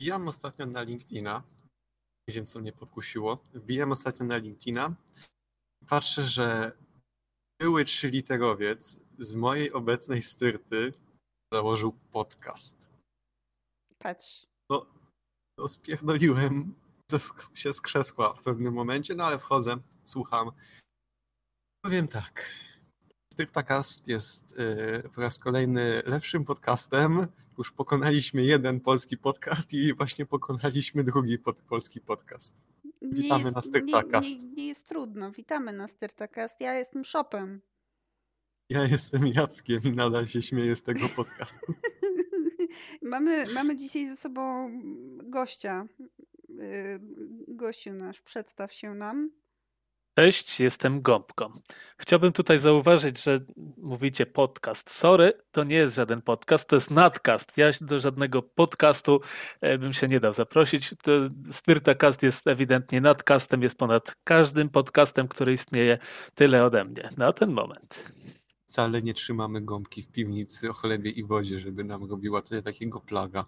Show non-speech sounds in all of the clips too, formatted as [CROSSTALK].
Wbijam ostatnio na LinkedIna. Nie wiem, co mnie podkusiło. Wbijam ostatnio na LinkedIna. Patrzę, że były trzyliterowiec z mojej obecnej styrty założył podcast. Patrz. No, no spierdoliłem się z krzesła w pewnym momencie, no ale wchodzę, słucham. Powiem tak. Styrtacast jest yy, po raz kolejny lepszym podcastem. Już pokonaliśmy jeden polski podcast i właśnie pokonaliśmy drugi pod, polski podcast. Witamy jest, na Styrtacast. Nie, nie, nie, jest trudno. Witamy na Styrtacast. Ja jestem Shopem. Ja jestem Jackiem i nadal się śmieję z tego podcastu. [LAUGHS] mamy, mamy dzisiaj ze sobą gościa. Y, gościu nasz, przedstaw się nam. Cześć, jestem Gąbką. Chciałbym tutaj zauważyć, że mówicie podcast. Sorry, to nie jest żaden podcast, to jest nadcast. Ja do żadnego podcastu e, bym się nie dał zaprosić. Styrtacast jest ewidentnie nadcastem, jest ponad każdym podcastem, który istnieje. Tyle ode mnie na ten moment. Wcale nie trzymamy gąbki w piwnicy o chlebie i wodzie, żeby nam robiła tyle takiego plaga.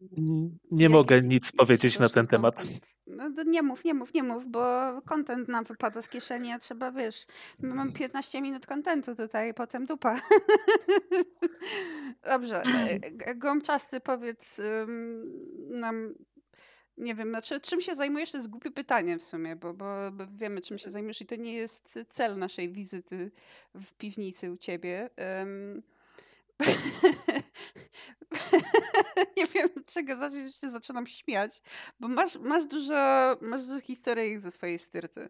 Nie Jaki, mogę nic powiedzieć na ten temat. No, nie mów, nie mów, nie mów, bo kontent nam wypada z kieszeni, a trzeba, wiesz, my mamy 15 minut kontentu tutaj, potem dupa. [LAUGHS] Dobrze, e, Gąbczasty, powiedz nam, nie wiem, znaczy, czym się zajmujesz, to jest głupie pytanie w sumie, bo, bo, bo wiemy, czym się zajmujesz i to nie jest cel naszej wizyty w piwnicy u ciebie. [LAUGHS] nie wiem, od czego zacząć, się zaczynam śmiać, bo masz, masz, dużo, masz dużo historii ze swojej styrty.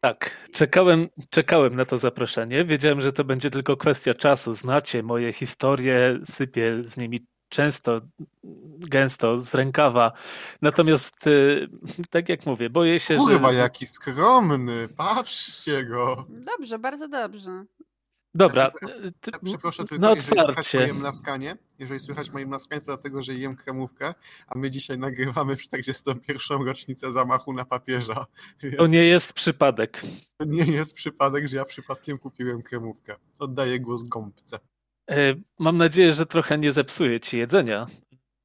Tak, czekałem, czekałem na to zaproszenie. Wiedziałem, że to będzie tylko kwestia czasu. Znacie moje historie, sypię z nimi często, gęsto, z rękawa. Natomiast, y, tak jak mówię, boję się, Kurwa, że... Kurwa, jaki skromny, patrzcie go. Dobrze, bardzo dobrze. Dobra. [LAUGHS] Ja, przepraszam tylko, no jeżeli słychać moje mlaskanie, jeżeli słychać moje mlaskanie, to dlatego, że jem kremówkę, a my dzisiaj nagrywamy w 41. rocznicę zamachu na papieża. [LAUGHS] To nie jest przypadek. To nie jest przypadek, że ja przypadkiem kupiłem kremówkę. Oddaję głos gąbce. E, mam nadzieję, że trochę nie zepsuję ci jedzenia.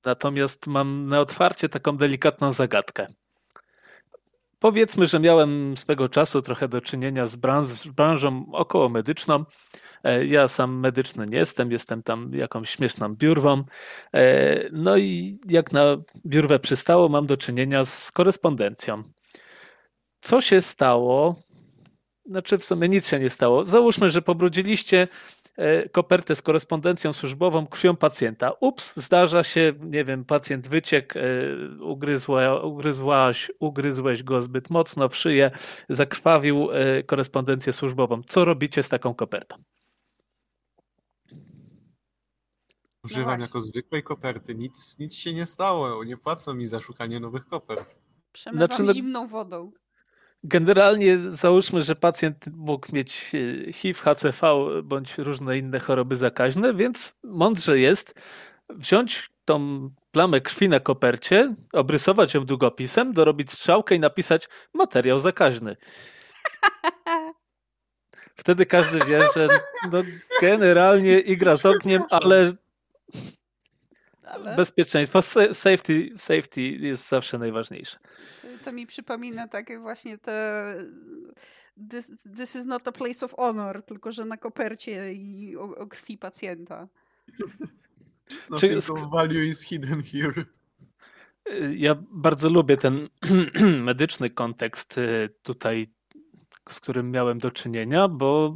Natomiast mam na otwarcie taką delikatną zagadkę. Powiedzmy, że miałem swego czasu trochę do czynienia z, branż, branżą około medyczną. E, ja sam medyczny nie jestem, jestem tam jakąś śmieszną biurwą. E, no i jak na biurwę przystało, mam do czynienia z korespondencją. Co się stało? Znaczy, w sumie nic się nie stało. Załóżmy, że pobrudziliście kopertę z korespondencją służbową krwią pacjenta. Ups, zdarza się, nie wiem, pacjent wyciekł, e, ugryzła, ugryzłaś, ugryzłeś go zbyt mocno w szyję, zakrwawił e, korespondencję służbową. Co robicie z taką kopertą? Używam no jako zwykłej koperty. Nic, nic się nie stało. Nie płacą mi za szukanie nowych kopert. Przemywam znaczy, no... zimną wodą. Generalnie załóżmy, że pacjent mógł mieć e, HIV, HCV bądź różne inne choroby zakaźne, więc mądrze jest wziąć tą plamę krwi na kopercie, obrysować ją długopisem, dorobić strzałkę i napisać materiał zakaźny. [LAUGHS] Wtedy każdy wie, że no, generalnie igra z ogniem, ale, ale... bezpieczeństwo, safety, safety jest zawsze najważniejsze to mi przypomina takie właśnie te this, this, is not a place of honor, tylko że na kopercie i o, o krwi pacjenta. [LAUGHS] No, Czy... value is hidden here. Ja bardzo lubię ten [CLEARS THROAT] medyczny kontekst y, tutaj z którym miałem do czynienia, bo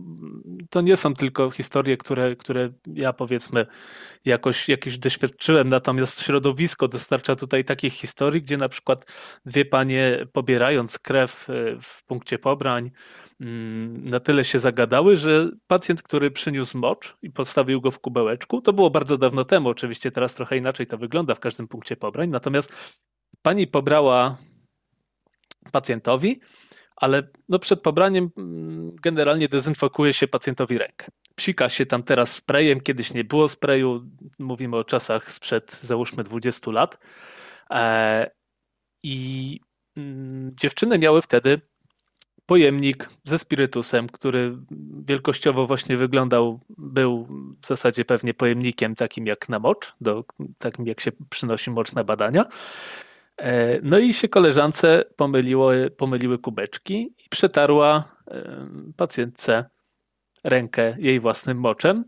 to nie są tylko historie, które, które ja powiedzmy jakoś jakieś doświadczyłem, natomiast środowisko dostarcza tutaj takich historii, gdzie na przykład dwie panie pobierając krew e, w punkcie pobrań mm, na tyle się zagadały, że pacjent, który przyniósł mocz i postawił go w kubełeczku, to było bardzo dawno temu, oczywiście teraz trochę inaczej to wygląda w każdym punkcie pobrań, natomiast pani pobrała pacjentowi, ale no przed pobraniem mm, generalnie dezynfekuje się pacjentowi rękę. Psika się tam teraz sprayem, kiedyś nie było sprayu, mówimy o czasach sprzed załóżmy 20 lat. E, I mm, dziewczyny miały wtedy pojemnik ze spirytusem, który wielkościowo właśnie wyglądał, był w zasadzie pewnie pojemnikiem takim jak na mocz, do, takim jak się przynosi mocz na badania. E, no i się koleżance pomyliło, pomyliły kubeczki i przetarła pacjentce rękę jej własnym moczem.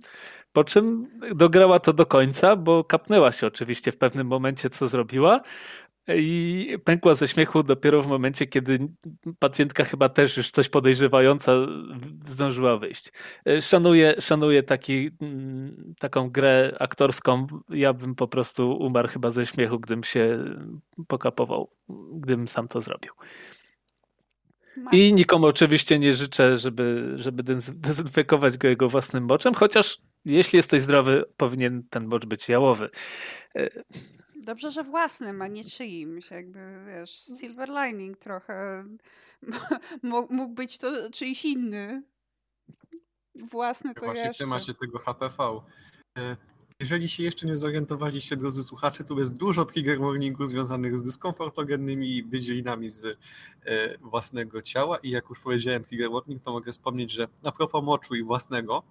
Po czym dograła to do końca, bo kapnęła się oczywiście w pewnym momencie, co zrobiła, i pękła ze śmiechu dopiero w momencie, kiedy pacjentka chyba też już coś podejrzewająca zdążyła wyjść. E, szanuję, szanuję taki, mm, taką grę aktorską. Ja bym po prostu umarł chyba ze śmiechu, gdybym się pokapował, gdybym sam to zrobił. I nikomu oczywiście nie życzę, żeby, żeby dezynfekować go jego własnym moczem, chociaż jeśli jesteś zdrowy, powinien ten mocz być jałowy. Dobrze, że własnym, a nie czyimś. Jakby, wiesz, silver lining trochę. [LAUGHS] Mógł być to czyjś inny. Własny to Właśnie jeszcze. w temacie tego HPV. E, jeżeli się jeszcze nie zorientowaliście, drodzy słuchacze, tu jest dużo trigger warningów związanych z dyskomfortogennymi wydzielinami z e, własnego ciała i jak już powiedziałem trigger warning, to mogę wspomnieć, że na propos moczu i własnego,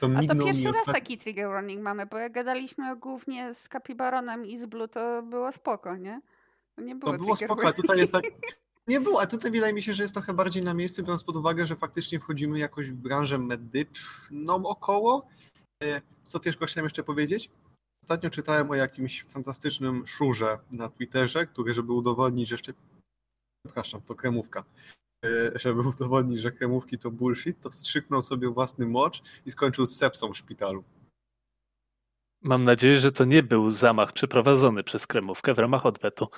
to A to pierwszy raz ostat... taki trigger warning mamy, bo jak gadaliśmy głównie z Kapibaronem i z Blue, to było spoko, nie? To nie było To było spoko, tutaj jest tak... [LAUGHS] Nie było, a tutaj wydaje mi się, że jest trochę bardziej na miejscu, biorąc pod uwagę, że faktycznie wchodzimy jakoś w branżę medyczną około. E, co też chciałem jeszcze powiedzieć? Ostatnio czytałem o jakimś fantastycznym szurze na Twitterze, który, żeby udowodnić, że jeszcze przepraszam, to kremówka, żeby udowodnić, że kremówki to bullshit, to wstrzyknął sobie własny mocz i skończył z sepsą w szpitalu. Mam nadzieję, że to nie był zamach przeprowadzony przez kremówkę w ramach odwetu.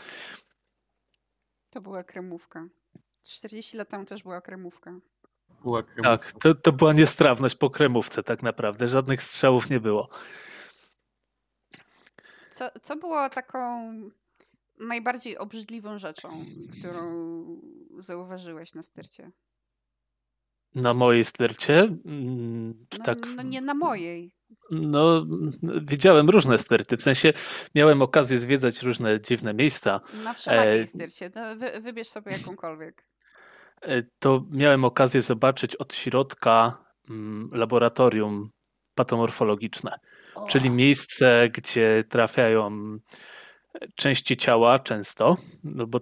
To była kremówka. 40 lat temu też była kremówka. Była kremówka. Tak, to, to była niestrawność po kremówce tak naprawdę. Żadnych strzałów nie było. Co, co było taką najbardziej obrzydliwą rzeczą, którą zauważyłeś na stercie? Na mojej stercie? Mm, no, tak. No nie na mojej. No, widziałem różne sterty. W sensie miałem okazję zwiedzać różne dziwne miejsca. Na wszelakiej e... stercie. No, wy, wybierz sobie jakąkolwiek. E, to miałem okazję zobaczyć od środka mm, laboratorium patomorfologiczne. Oh. Czyli miejsce, gdzie trafiają części ciała często, no bo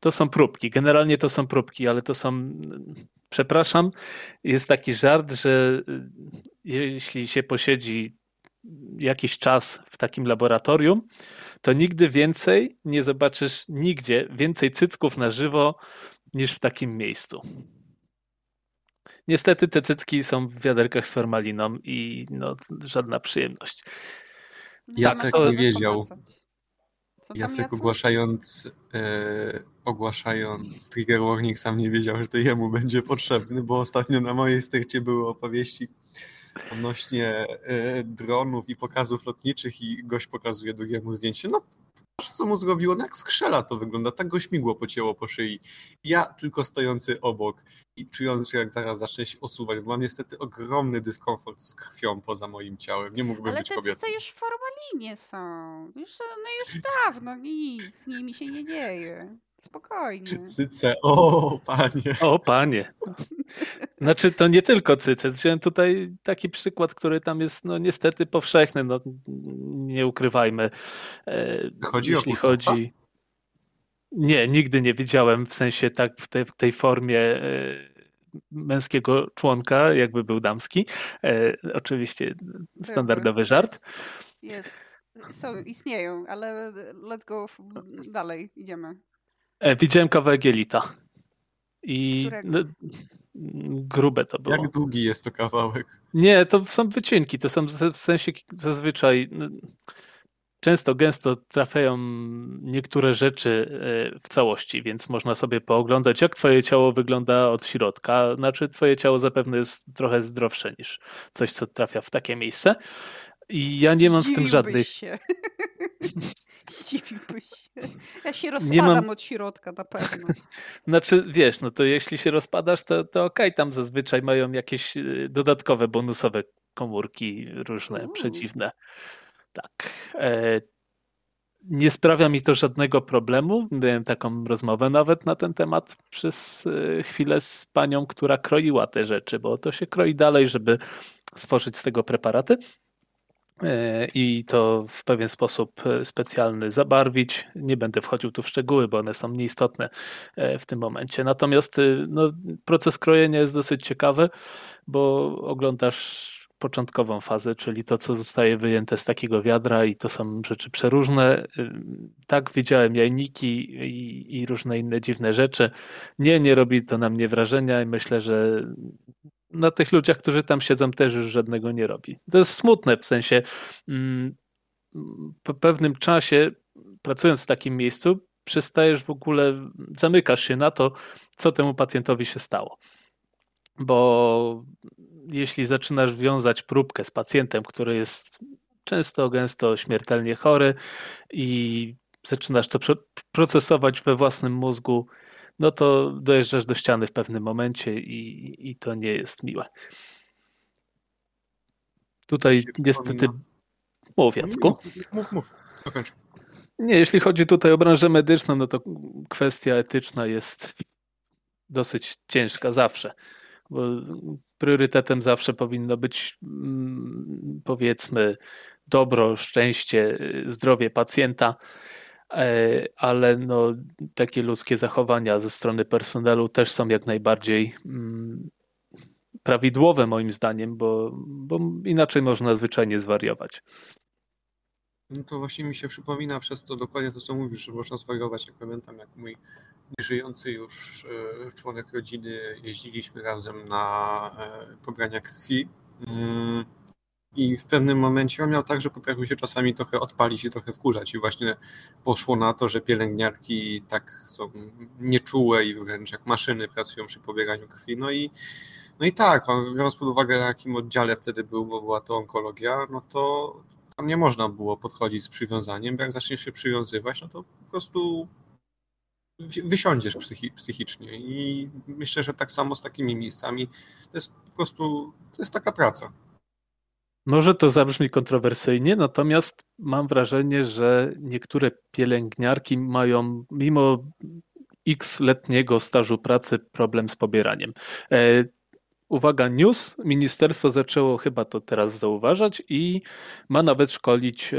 to są próbki. Generalnie to są próbki, ale to są. Przepraszam, jest taki żart, że y, jeśli się posiedzi jakiś czas w takim laboratorium, to nigdy więcej nie zobaczysz nigdzie więcej cycków na żywo niż w takim miejscu. Niestety te cycki są w wiaderkach z formaliną i no, żadna przyjemność. Jacek tak, nie wiedział. Jacek ogłaszając, e, ogłaszając trigger warning sam nie wiedział, że to jemu będzie potrzebny, bo ostatnio na mojej stercie były opowieści odnośnie e, dronów i pokazów lotniczych i gość pokazuje drugiemu zdjęcie. No co mu zrobiło, no jak skrzela to wygląda, tak go śmigło pocięło po szyi. Ja tylko stojący obok i czując, że jak zaraz zacznę się osuwać, bo mam niestety ogromny dyskomfort z krwią poza moim ciałem, nie mógłbym Ale być kobietą. Ale te już w formalinie są, już, no już dawno, nic, z nimi się nie dzieje. Spokojnie. Cyce, o panie. O panie. Znaczy to nie tylko cyce. Wziąłem tutaj taki przykład, który tam jest no niestety powszechny, no nie ukrywajmy. E, chodzi Jeśli o chodzi... Nie, nigdy nie widziałem w sensie tak w, te, w tej formie e, męskiego członka, jakby był damski. E, oczywiście standardowy żart. Jest. Są, istnieją, ale let's go dalej, idziemy. E, widziałem kawałek jelita. I no, grube to było. Jak długi jest to kawałek? Nie, to są wycinki. To są w sensie zazwyczaj no, często, gęsto trafiają niektóre rzeczy e, w całości, więc można sobie pooglądać, jak twoje ciało wygląda od środka. Znaczy, twoje ciało zapewne jest trochę zdrowsze niż coś, co trafia w takie miejsce. I ja nie mam z tym żadnych. Się. [LAUGHS] Zdziwiłbyś się. Ja się rozpadam mam... od środka na pewno. [LAUGHS] Znaczy, wiesz, no to jeśli się rozpadasz, to, to okej, okay, tam zazwyczaj mają jakieś y, dodatkowe, bonusowe komórki różne, Uuu. przeciwne. Tak. E... nie sprawia mi to żadnego problemu. Miałem taką rozmowę nawet na ten temat przez e, chwilę z panią, która kroiła te rzeczy, bo to się kroi dalej, żeby stworzyć z tego preparaty i to w pewien sposób specjalny zabarwić. Nie będę wchodził tu w szczegóły, bo one są nieistotne w tym momencie. Natomiast no, proces krojenia jest dosyć ciekawy, bo oglądasz początkową fazę, czyli to, co zostaje wyjęte z takiego wiadra i to są rzeczy przeróżne. Tak widziałem jajniki i, i różne inne dziwne rzeczy. Nie, nie robi to na mnie wrażenia i myślę, że na tych ludziach, którzy tam siedzą, też już żadnego nie robi. To jest smutne w sensie. Mm, po pewnym czasie, pracując w takim miejscu, przestajesz w ogóle, zamykasz się na to, co temu pacjentowi się stało. Bo jeśli zaczynasz wiązać próbkę z pacjentem, który jest często, gęsto śmiertelnie chory i zaczynasz to procesować we własnym mózgu, no to dojeżdżasz do ściany w pewnym momencie i, i to nie jest miłe. Tutaj niestety... Mów, Jacku. Mów, mów, mów. Dokończ. Nie, jeśli chodzi tutaj o branżę medyczną, no to kwestia etyczna jest dosyć ciężka zawsze bo priorytetem zawsze powinno być mm, powiedzmy dobro, szczęście, zdrowie pacjenta, ale no, takie ludzkie zachowania ze strony personelu też są jak najbardziej mm, prawidłowe moim zdaniem, bo, bo inaczej można zwyczajnie zwariować. No to właśnie mi się przypomina przez to dokładnie to, co mówisz, że można zwariować. Jak pamiętam, jak mój nieżyjący już e, członek rodziny jeździliśmy razem na e, pobrania krwi. Mm, I w pewnym momencie on miał tak, że potrafił się czasami trochę odpalić i trochę wkurzać. I właśnie poszło na to, że pielęgniarki tak są nieczułe i wręcz jak maszyny pracują przy pobieraniu krwi. No i, no i tak, biorąc pod uwagę, na jakim oddziale wtedy był, bo była to onkologia, no to tam nie można było podchodzić z przywiązaniem, bo jak zaczniesz się przywiązywać, no to po prostu wysiądziesz psychi psychicznie i myślę, że tak samo z takimi miejscami to jest po prostu, to jest taka praca. Może to zabrzmi kontrowersyjnie, natomiast mam wrażenie, że niektóre pielęgniarki mają mimo x letniego stażu pracy problem z pobieraniem. E, Uwaga, news. Ministerstwo zaczęło chyba to teraz zauważać i ma nawet szkolić e,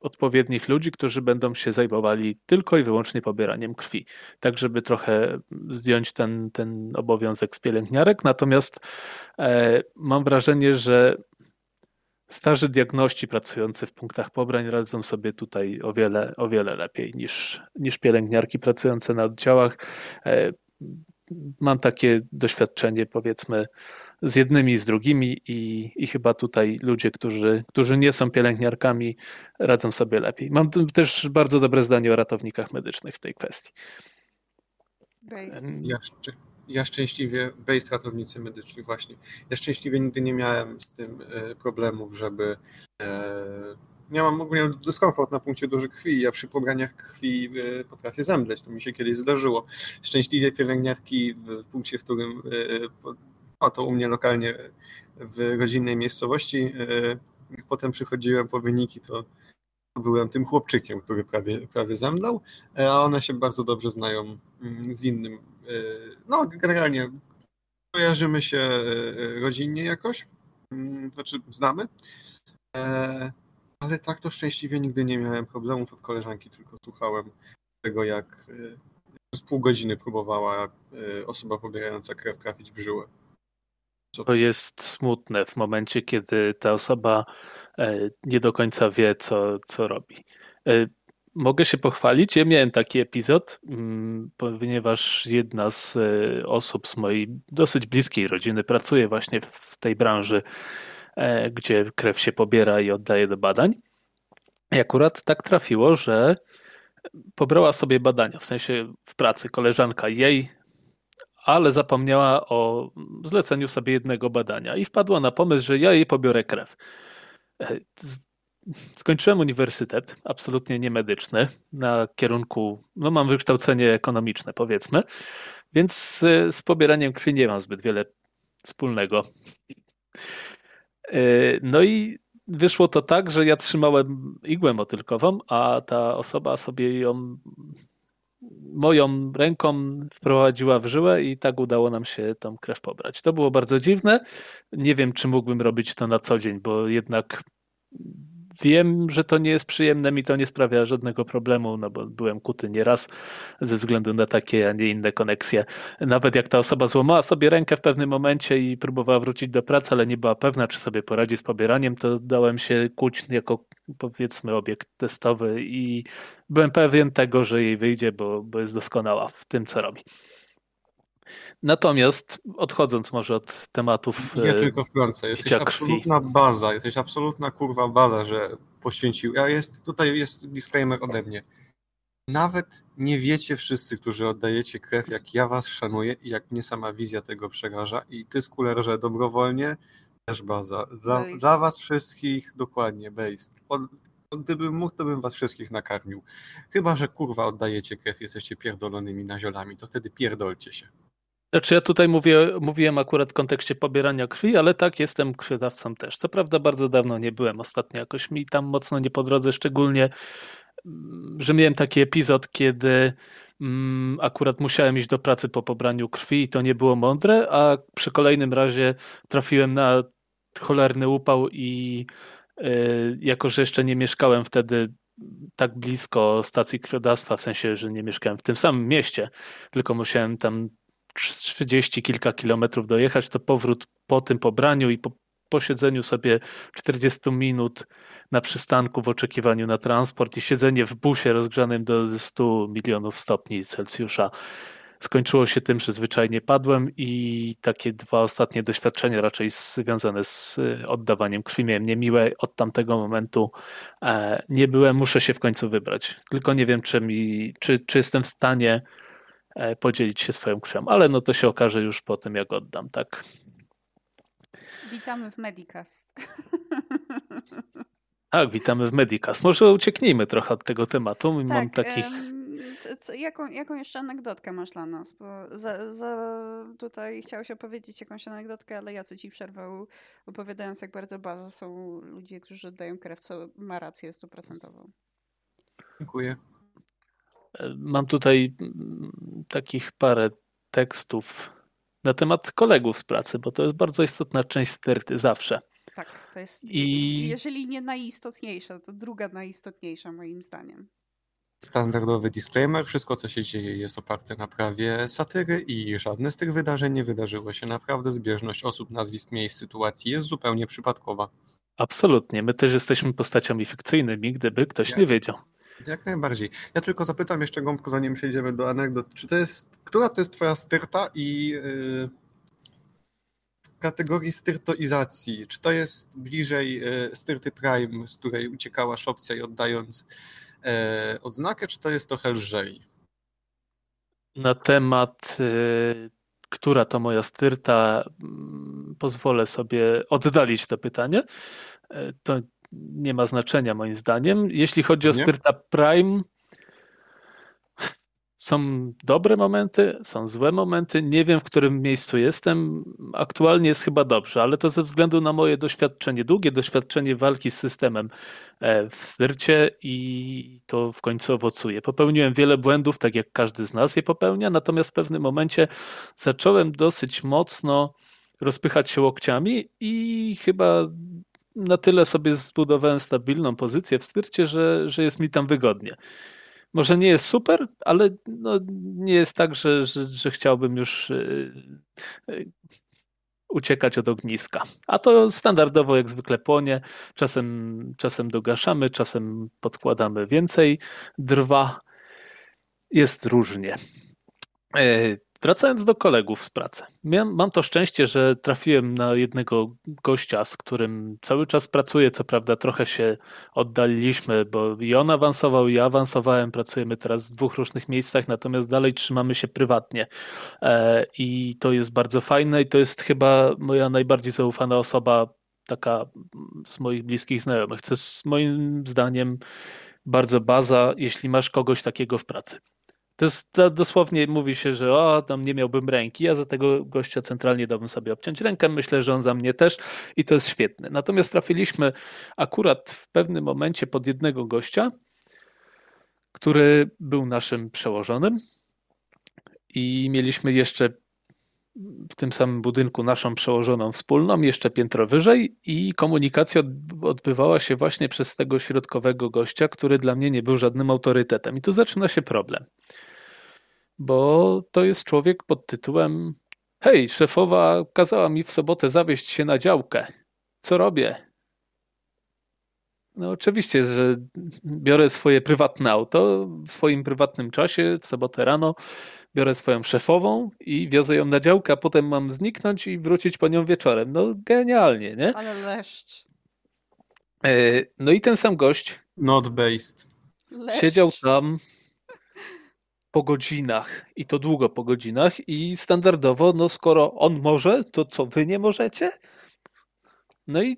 odpowiednich ludzi, którzy będą się zajmowali tylko i wyłącznie pobieraniem krwi, tak żeby trochę zdjąć ten, ten obowiązek z pielęgniarek. Natomiast e, mam wrażenie, że starzy diagności pracujący w punktach pobrań radzą sobie tutaj o wiele, o wiele lepiej niż, niż pielęgniarki pracujące na oddziałach. E, mam takie doświadczenie, powiedzmy, z jednymi i z drugimi, i, i chyba tutaj ludzie, którzy, którzy nie są pielęgniarkami, radzą sobie lepiej. Mam też bardzo dobre zdanie o ratownikach medycznych w tej kwestii. Ja, ja szczęśliwie, based ratownicy medyczni, właśnie. Ja szczęśliwie nigdy nie miałem z tym e, problemów, żeby e, ja mam ogólnie dyskomfort na punkcie dużych krwi. Ja przy pobraniach krwi e, potrafię zemdleć. To mi się kiedyś zdarzyło. Szczęśliwie pielęgniarki w punkcie, w którym e, a to u mnie lokalnie w rodzinnej miejscowości, e, jak potem przychodziłem po wyniki, to byłem tym chłopczykiem, który prawie, prawie zemdlał, a one się bardzo dobrze znają mm, z innym. No, generalnie kojarzymy się rodzinnie jakoś, mm, znaczy znamy. Ale tak to szczęśliwie nigdy nie miałem problemów od koleżanki, tylko słuchałem tego, jak z pół godziny próbowała e, osoba pobierająca krew trafić w żyłę. Co... To jest smutne w momencie, kiedy ta osoba e, nie do końca wie, co, co robi. E, mogę się pochwalić. Ja miałem taki epizod, mm, ponieważ jedna z osób z mojej dosyć bliskiej rodziny pracuje właśnie w tej branży E, gdzie krew się pobiera i oddaje do badań. I akurat tak trafiło, że pobrała sobie badania, w sensie w pracy koleżanka jej, ale zapomniała o zleceniu sobie jednego badania i wpadła na pomysł, że ja jej pobiorę krew. Skończyłem uniwersytet, absolutnie niemedyczny, na kierunku, no mam wykształcenie ekonomiczne powiedzmy, więc z, z pobieraniem krwi nie mam zbyt wiele wspólnego. E, no i wyszło to tak, że ja trzymałem igłę motylkową, a ta osoba sobie ją moją ręką wprowadziła w żyłę i tak udało nam się tą krew pobrać. To było bardzo dziwne. Nie wiem, czy mógłbym robić to na co dzień, bo jednak Wiem, że to nie jest przyjemne, mi to nie sprawia żadnego problemu, no bo byłem kuty nieraz ze względu na takie, a nie inne koneksje. Nawet jak ta osoba złamała sobie rękę w pewnym momencie i próbowała wrócić do pracy, ale nie była pewna, czy sobie poradzi z pobieraniem, to dałem się kuć jako powiedzmy obiekt testowy i byłem pewien tego, że jej wyjdzie, bo, bo jest doskonała w tym, co robi. Natomiast odchodząc może od tematów. Ja tylko wtrącę. Jesteś absolutna baza, jesteś absolutna kurwa baza, że poświęcił. Ja jest, tutaj jest disclaimer ode mnie. Nawet nie wiecie wszyscy, którzy oddajecie krew, jak ja was szanuję i jak mnie sama wizja tego przeraża. I ty, skulerze, dobrowolnie też baza. Dla, dla was wszystkich dokładnie, based. Od, gdybym mógł, to bym was wszystkich nakarmił. Chyba, że kurwa oddajecie krew, jesteście pierdolonymi naziolami, to wtedy pierdolcie się. Znaczy ja tutaj mówię, mówiłem akurat w kontekście pobierania krwi, ale tak, jestem krwiodawcą też. Co prawda bardzo dawno nie byłem, ostatnio jakoś mi tam mocno nie po drodze, szczególnie, mm, że miałem taki epizod, kiedy mm, akurat musiałem iść do pracy po pobraniu krwi i to nie było mądre, a przy kolejnym razie trafiłem na cholerny upał i yy, jako, że jeszcze nie mieszkałem wtedy tak blisko stacji krwiodawstwa, w sensie, że nie mieszkałem w tym samym mieście, tylko musiałem tam 30 kilka kilometrów dojechać, to powrót po tym pobraniu i po posiedzeniu sobie 40 minut na przystanku w oczekiwaniu na transport i siedzenie w busie rozgrzanym do 100 milionów stopni Celsjusza skończyło się tym, że zwyczajnie padłem i takie dwa ostatnie doświadczenia raczej związane z y, oddawaniem krwi miałem niemiłe. Od tamtego momentu e, nie byłem, muszę się w końcu wybrać. Tylko nie wiem, czy, mi, czy, czy jestem w stanie E, podzielić się swoją krwią, ale no to się okaże już po tym, jak oddam, tak? Witamy w Medicast. [LAUGHS] Tak, witamy w Medicast. Może ucieknijmy trochę od tego tematu. Tak, Mam takich... Co, jaką, jaką jeszcze anegdotkę masz dla nas? Bo za, za tutaj chciałeś opowiedzieć jakąś anegdotkę, ale ja co ci przerwał, opowiadając, jak bardzo baza są ludzie, którzy oddają krew, co ma rację stuprocentową. Dziękuję. Mam tutaj mm, takich parę tekstów na temat kolegów z pracy, bo to jest bardzo istotna część styrty zawsze. Tak, to jest, I... jeżeli nie najistotniejsza, to druga najistotniejsza moim zdaniem. Standardowy disclaimer, wszystko co się dzieje jest oparte na prawie satyry i żadne z tych wydarzeń nie wydarzyło się naprawdę. Zbieżność osób, nazwisk, miejsc, sytuacji jest zupełnie przypadkowa. Absolutnie, my też jesteśmy postaciami fikcyjnymi, gdyby ktoś ja. nie wiedział. Jak najbardziej. Ja tylko zapytam jeszcze Gąbko, zanim przejdziemy do anegdot, czy to jest, która to jest twoja styrta i yy, w kategorii styrtoizacji, czy to jest bliżej yy, styrty Prime, z której uciekała opcja i oddając yy, odznakę, czy to jest trochę lżej? Na temat y, która to moja styrta, mm, pozwolę sobie oddalić to pytanie. Y, to nie ma znaczenia moim zdaniem. Jeśli chodzi o nie? Styrta Prime, są dobre momenty, są złe momenty. Nie wiem, w którym miejscu jestem. Aktualnie jest chyba dobrze, ale to ze względu na moje doświadczenie, długie doświadczenie walki z systemem e, w styrcie i to w końcu owocuje. Popełniłem wiele błędów, tak jak każdy z nas je popełnia, natomiast w pewnym momencie zacząłem dosyć mocno rozpychać się łokciami i chyba na tyle sobie zbudowałem stabilną pozycję w styrcie, że, że jest mi tam wygodnie. Może nie jest super, ale no, nie jest tak, że, że, że chciałbym już yy, uciekać od ogniska. A to standardowo jak zwykle płonie. Czasem, czasem dogaszamy, czasem podkładamy więcej drwa. Jest różnie. Wracając do kolegów z pracy. Mam to szczęście, że trafiłem na jednego gościa, z którym cały czas pracuję. Co prawda, trochę się oddaliliśmy, bo i on awansował, i ja awansowałem. Pracujemy teraz w dwóch różnych miejscach, natomiast dalej trzymamy się prywatnie. E, I to jest bardzo fajne, i to jest chyba moja najbardziej zaufana osoba, taka z moich bliskich znajomych. To jest moim zdaniem bardzo baza, jeśli masz kogoś takiego w pracy. To jest dosłownie mówi się, że o, tam nie miałbym ręki, ja za tego gościa centralnie dałbym sobie obciąć rękę, myślę, że on za mnie też i to jest świetne. Natomiast trafiliśmy akurat w pewnym momencie pod jednego gościa, który był naszym przełożonym i mieliśmy jeszcze w tym samym budynku naszą przełożoną wspólną, jeszcze piętro wyżej i komunikacja odbywała się właśnie przez tego środkowego gościa, który dla mnie nie był żadnym autorytetem. I tu zaczyna się problem, bo to jest człowiek pod tytułem hej, szefowa kazała mi w sobotę zawieźć się na działkę. Co robię? No oczywiście, że biorę swoje prywatne auto w swoim prywatnym czasie, w sobotę rano, biorę swoją szefową i wiozę ją na działkę, a potem mam zniknąć i wrócić po nią wieczorem. No genialnie, nie? Ale leszcz. E, no i ten sam gość Not based. leszcz. siedział tam po godzinach i to długo po godzinach i standardowo, no skoro on może, to co wy nie możecie? No i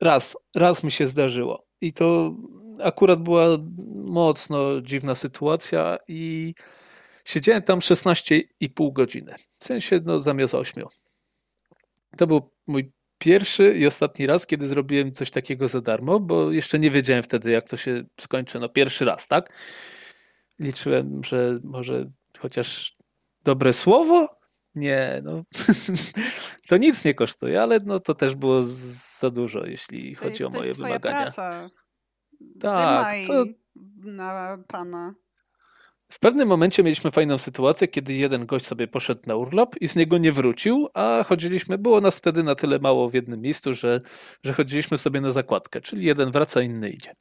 raz, raz mi się zdarzyło i to akurat była mocno dziwna sytuacja i Siedziałem tam 16,5 godziny. W sensie no, zamiast 8. To był mój pierwszy i ostatni raz, kiedy zrobiłem coś takiego za darmo, bo jeszcze nie wiedziałem wtedy, jak to się skończy. No pierwszy raz, tak? Liczyłem, że może chociaż dobre słowo? Nie, no [LAUGHS] to nic nie kosztuje, ale no to też było za dużo, jeśli To chodzi jest, o to moje jest twoja wymagania. praca. Tak, to- na pana. W pewnym momencie mieliśmy fajną sytuację, kiedy jeden gość sobie poszedł na urlop i z niego nie wrócił, a chodziliśmy, było nas wtedy na tyle mało w jednym miejscu, że, że chodziliśmy sobie na zakładkę, czyli jeden wraca, inny idzie.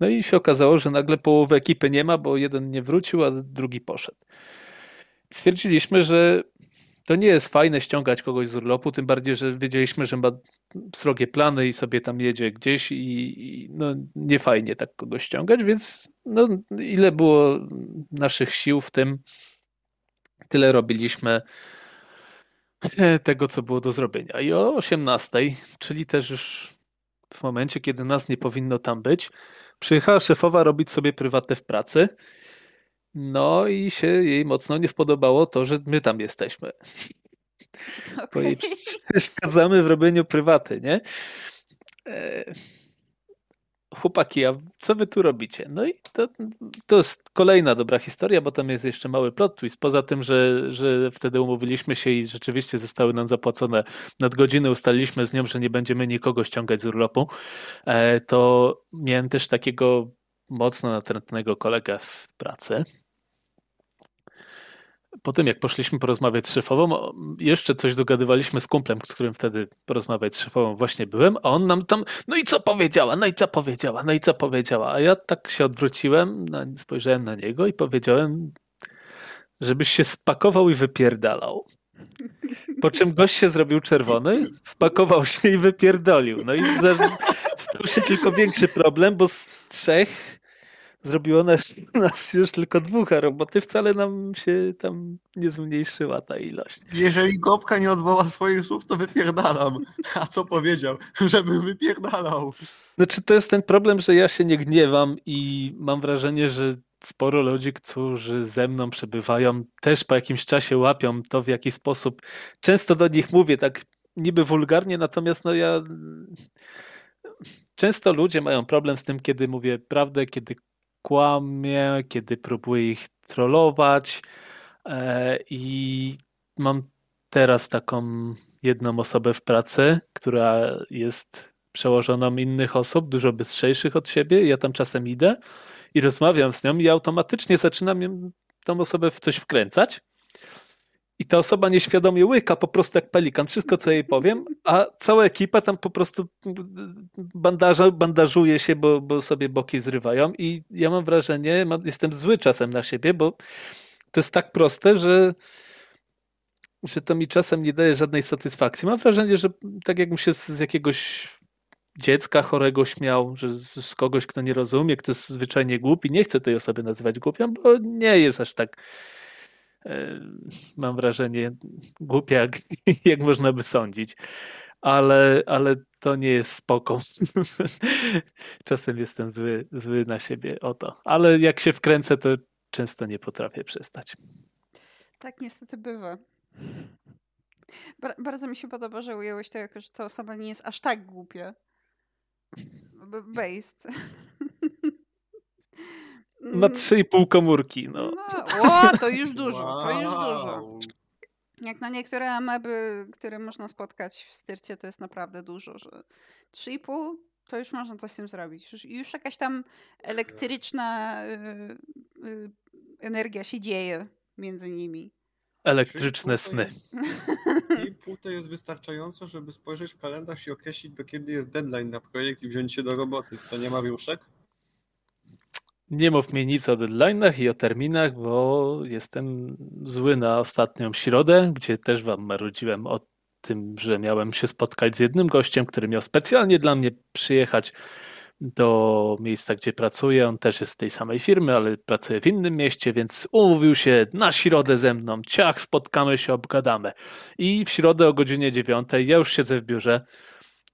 No i się okazało, że nagle połowy ekipy nie ma, bo jeden nie wrócił, a drugi poszedł. Stwierdziliśmy, że to nie jest fajne ściągać kogoś z urlopu, tym bardziej, że wiedzieliśmy, że ma srogie plany i sobie tam jedzie gdzieś i, i no, nie fajnie tak kogoś ściągać, więc no, ile było naszych sił w tym, tyle robiliśmy [LAUGHS] tego, co było do zrobienia. I o 18, czyli też już w momencie, kiedy nas nie powinno tam być, przyjechała szefowa robić sobie prywatę w pracy. No i się jej mocno nie spodobało to, że my tam jesteśmy bo jej przeszkadzamy w robieniu prywaty, nie? E, Chłopaki, a co wy tu robicie? No i to, to jest kolejna dobra historia, bo tam jest jeszcze mały plot twist. Poza tym, że, że wtedy umówiliśmy się i rzeczywiście zostały nam zapłacone nadgodziny, ustaliliśmy z nią, że nie będziemy nikogo ściągać z urlopu, e, to miałem też takiego mocno natrętnego kolegę w pracy, po tym, jak poszliśmy porozmawiać z szefową, jeszcze coś dogadywaliśmy z kumplem, z którym wtedy porozmawiać z szefową właśnie byłem, a on nam tam, no i co powiedziała, no i co powiedziała, no i co powiedziała. A ja tak się odwróciłem, spojrzałem na niego i powiedziałem, żebyś się spakował i wypierdalał. Po czym gość się zrobił czerwony, spakował się i wypierdolił. No i stał się tylko większy problem, bo z trzech zrobiło nas, [LAUGHS] nas już tylko dwóch, a roboty wcale nam się tam nie zmniejszyła ta ilość. Jeżeli Gopka nie odwoła swoich słów, to wypierdalam. A co powiedział? Żebym wypierdalał. Znaczy, to jest ten problem, że ja się nie gniewam i mam wrażenie, że sporo ludzi, którzy ze mną przebywają, też po jakimś czasie łapią to, w jaki sposób. Często do nich mówię tak niby wulgarnie, natomiast no ja. Często ludzie mają problem z tym, kiedy mówię prawdę, kiedy kłamię, kiedy próbuję ich trollować. E, I mam teraz taką jedną osobę w pracy, która jest przełożoną innych osób, dużo bystrzejszych od siebie. Ja tam czasem idę i rozmawiam z nią i automatycznie zaczynam tą osobę w coś wkręcać. I ta osoba nieświadomie łyka po prostu jak pelikan, wszystko co jej powiem, a cała ekipa tam po prostu bandaża, bandażuje się, bo, bo sobie boki zrywają i ja mam wrażenie, mam, jestem zły czasem na siebie, bo to jest tak proste, że że to mi czasem nie daje żadnej satysfakcji. Mam wrażenie, że tak jakbym się z, z jakiegoś dziecka chorego śmiał, że z, z kogoś, kto nie rozumie, kto jest zwyczajnie głupi. Nie chcę tej osoby nazywać głupią, bo nie jest aż tak, mam wrażenie, głupia, jak, [LAUGHS] jak można by sądzić. Ale, ale to nie jest spoko. [LAUGHS] Czasem jestem zły, zły na siebie o to. Ale jak się wkręcę, to często nie potrafię przestać. Tak niestety bywa. Bar bardzo mi się podoba, że ująłeś to jako, że ta osoba nie jest aż tak głupia. Based. [LAUGHS] Ma 3,5 komórki. No. no. O, to już dużo, wow. to już dużo. Jak na niektóre ameby, które można spotkać w styrcie, to jest naprawdę dużo, że 3,5 to już można coś z tym zrobić. Już, już jakaś tam elektryczna y, y, energia się dzieje między nimi. Elektryczne sny. I pół to jest wystarczająco, żeby spojrzeć w kalendarz i określić, do kiedy jest deadline na projekt i wziąć się do roboty. Co, nie ma wiuszek? Nie mów mi nic o deadline'ach i o terminach, bo jestem zły na ostatnią środę, gdzie też wam marudziłem o tym, że miałem się spotkać z jednym gościem, który miał specjalnie dla mnie przyjechać do miejsca, gdzie pracuję. On też jest z tej samej firmy, ale pracuje w innym mieście, więc umówił się na środę ze mną. Ciach, spotkamy się, obgadamy. I w środę o godzinie dziewiątej ja już siedzę w biurze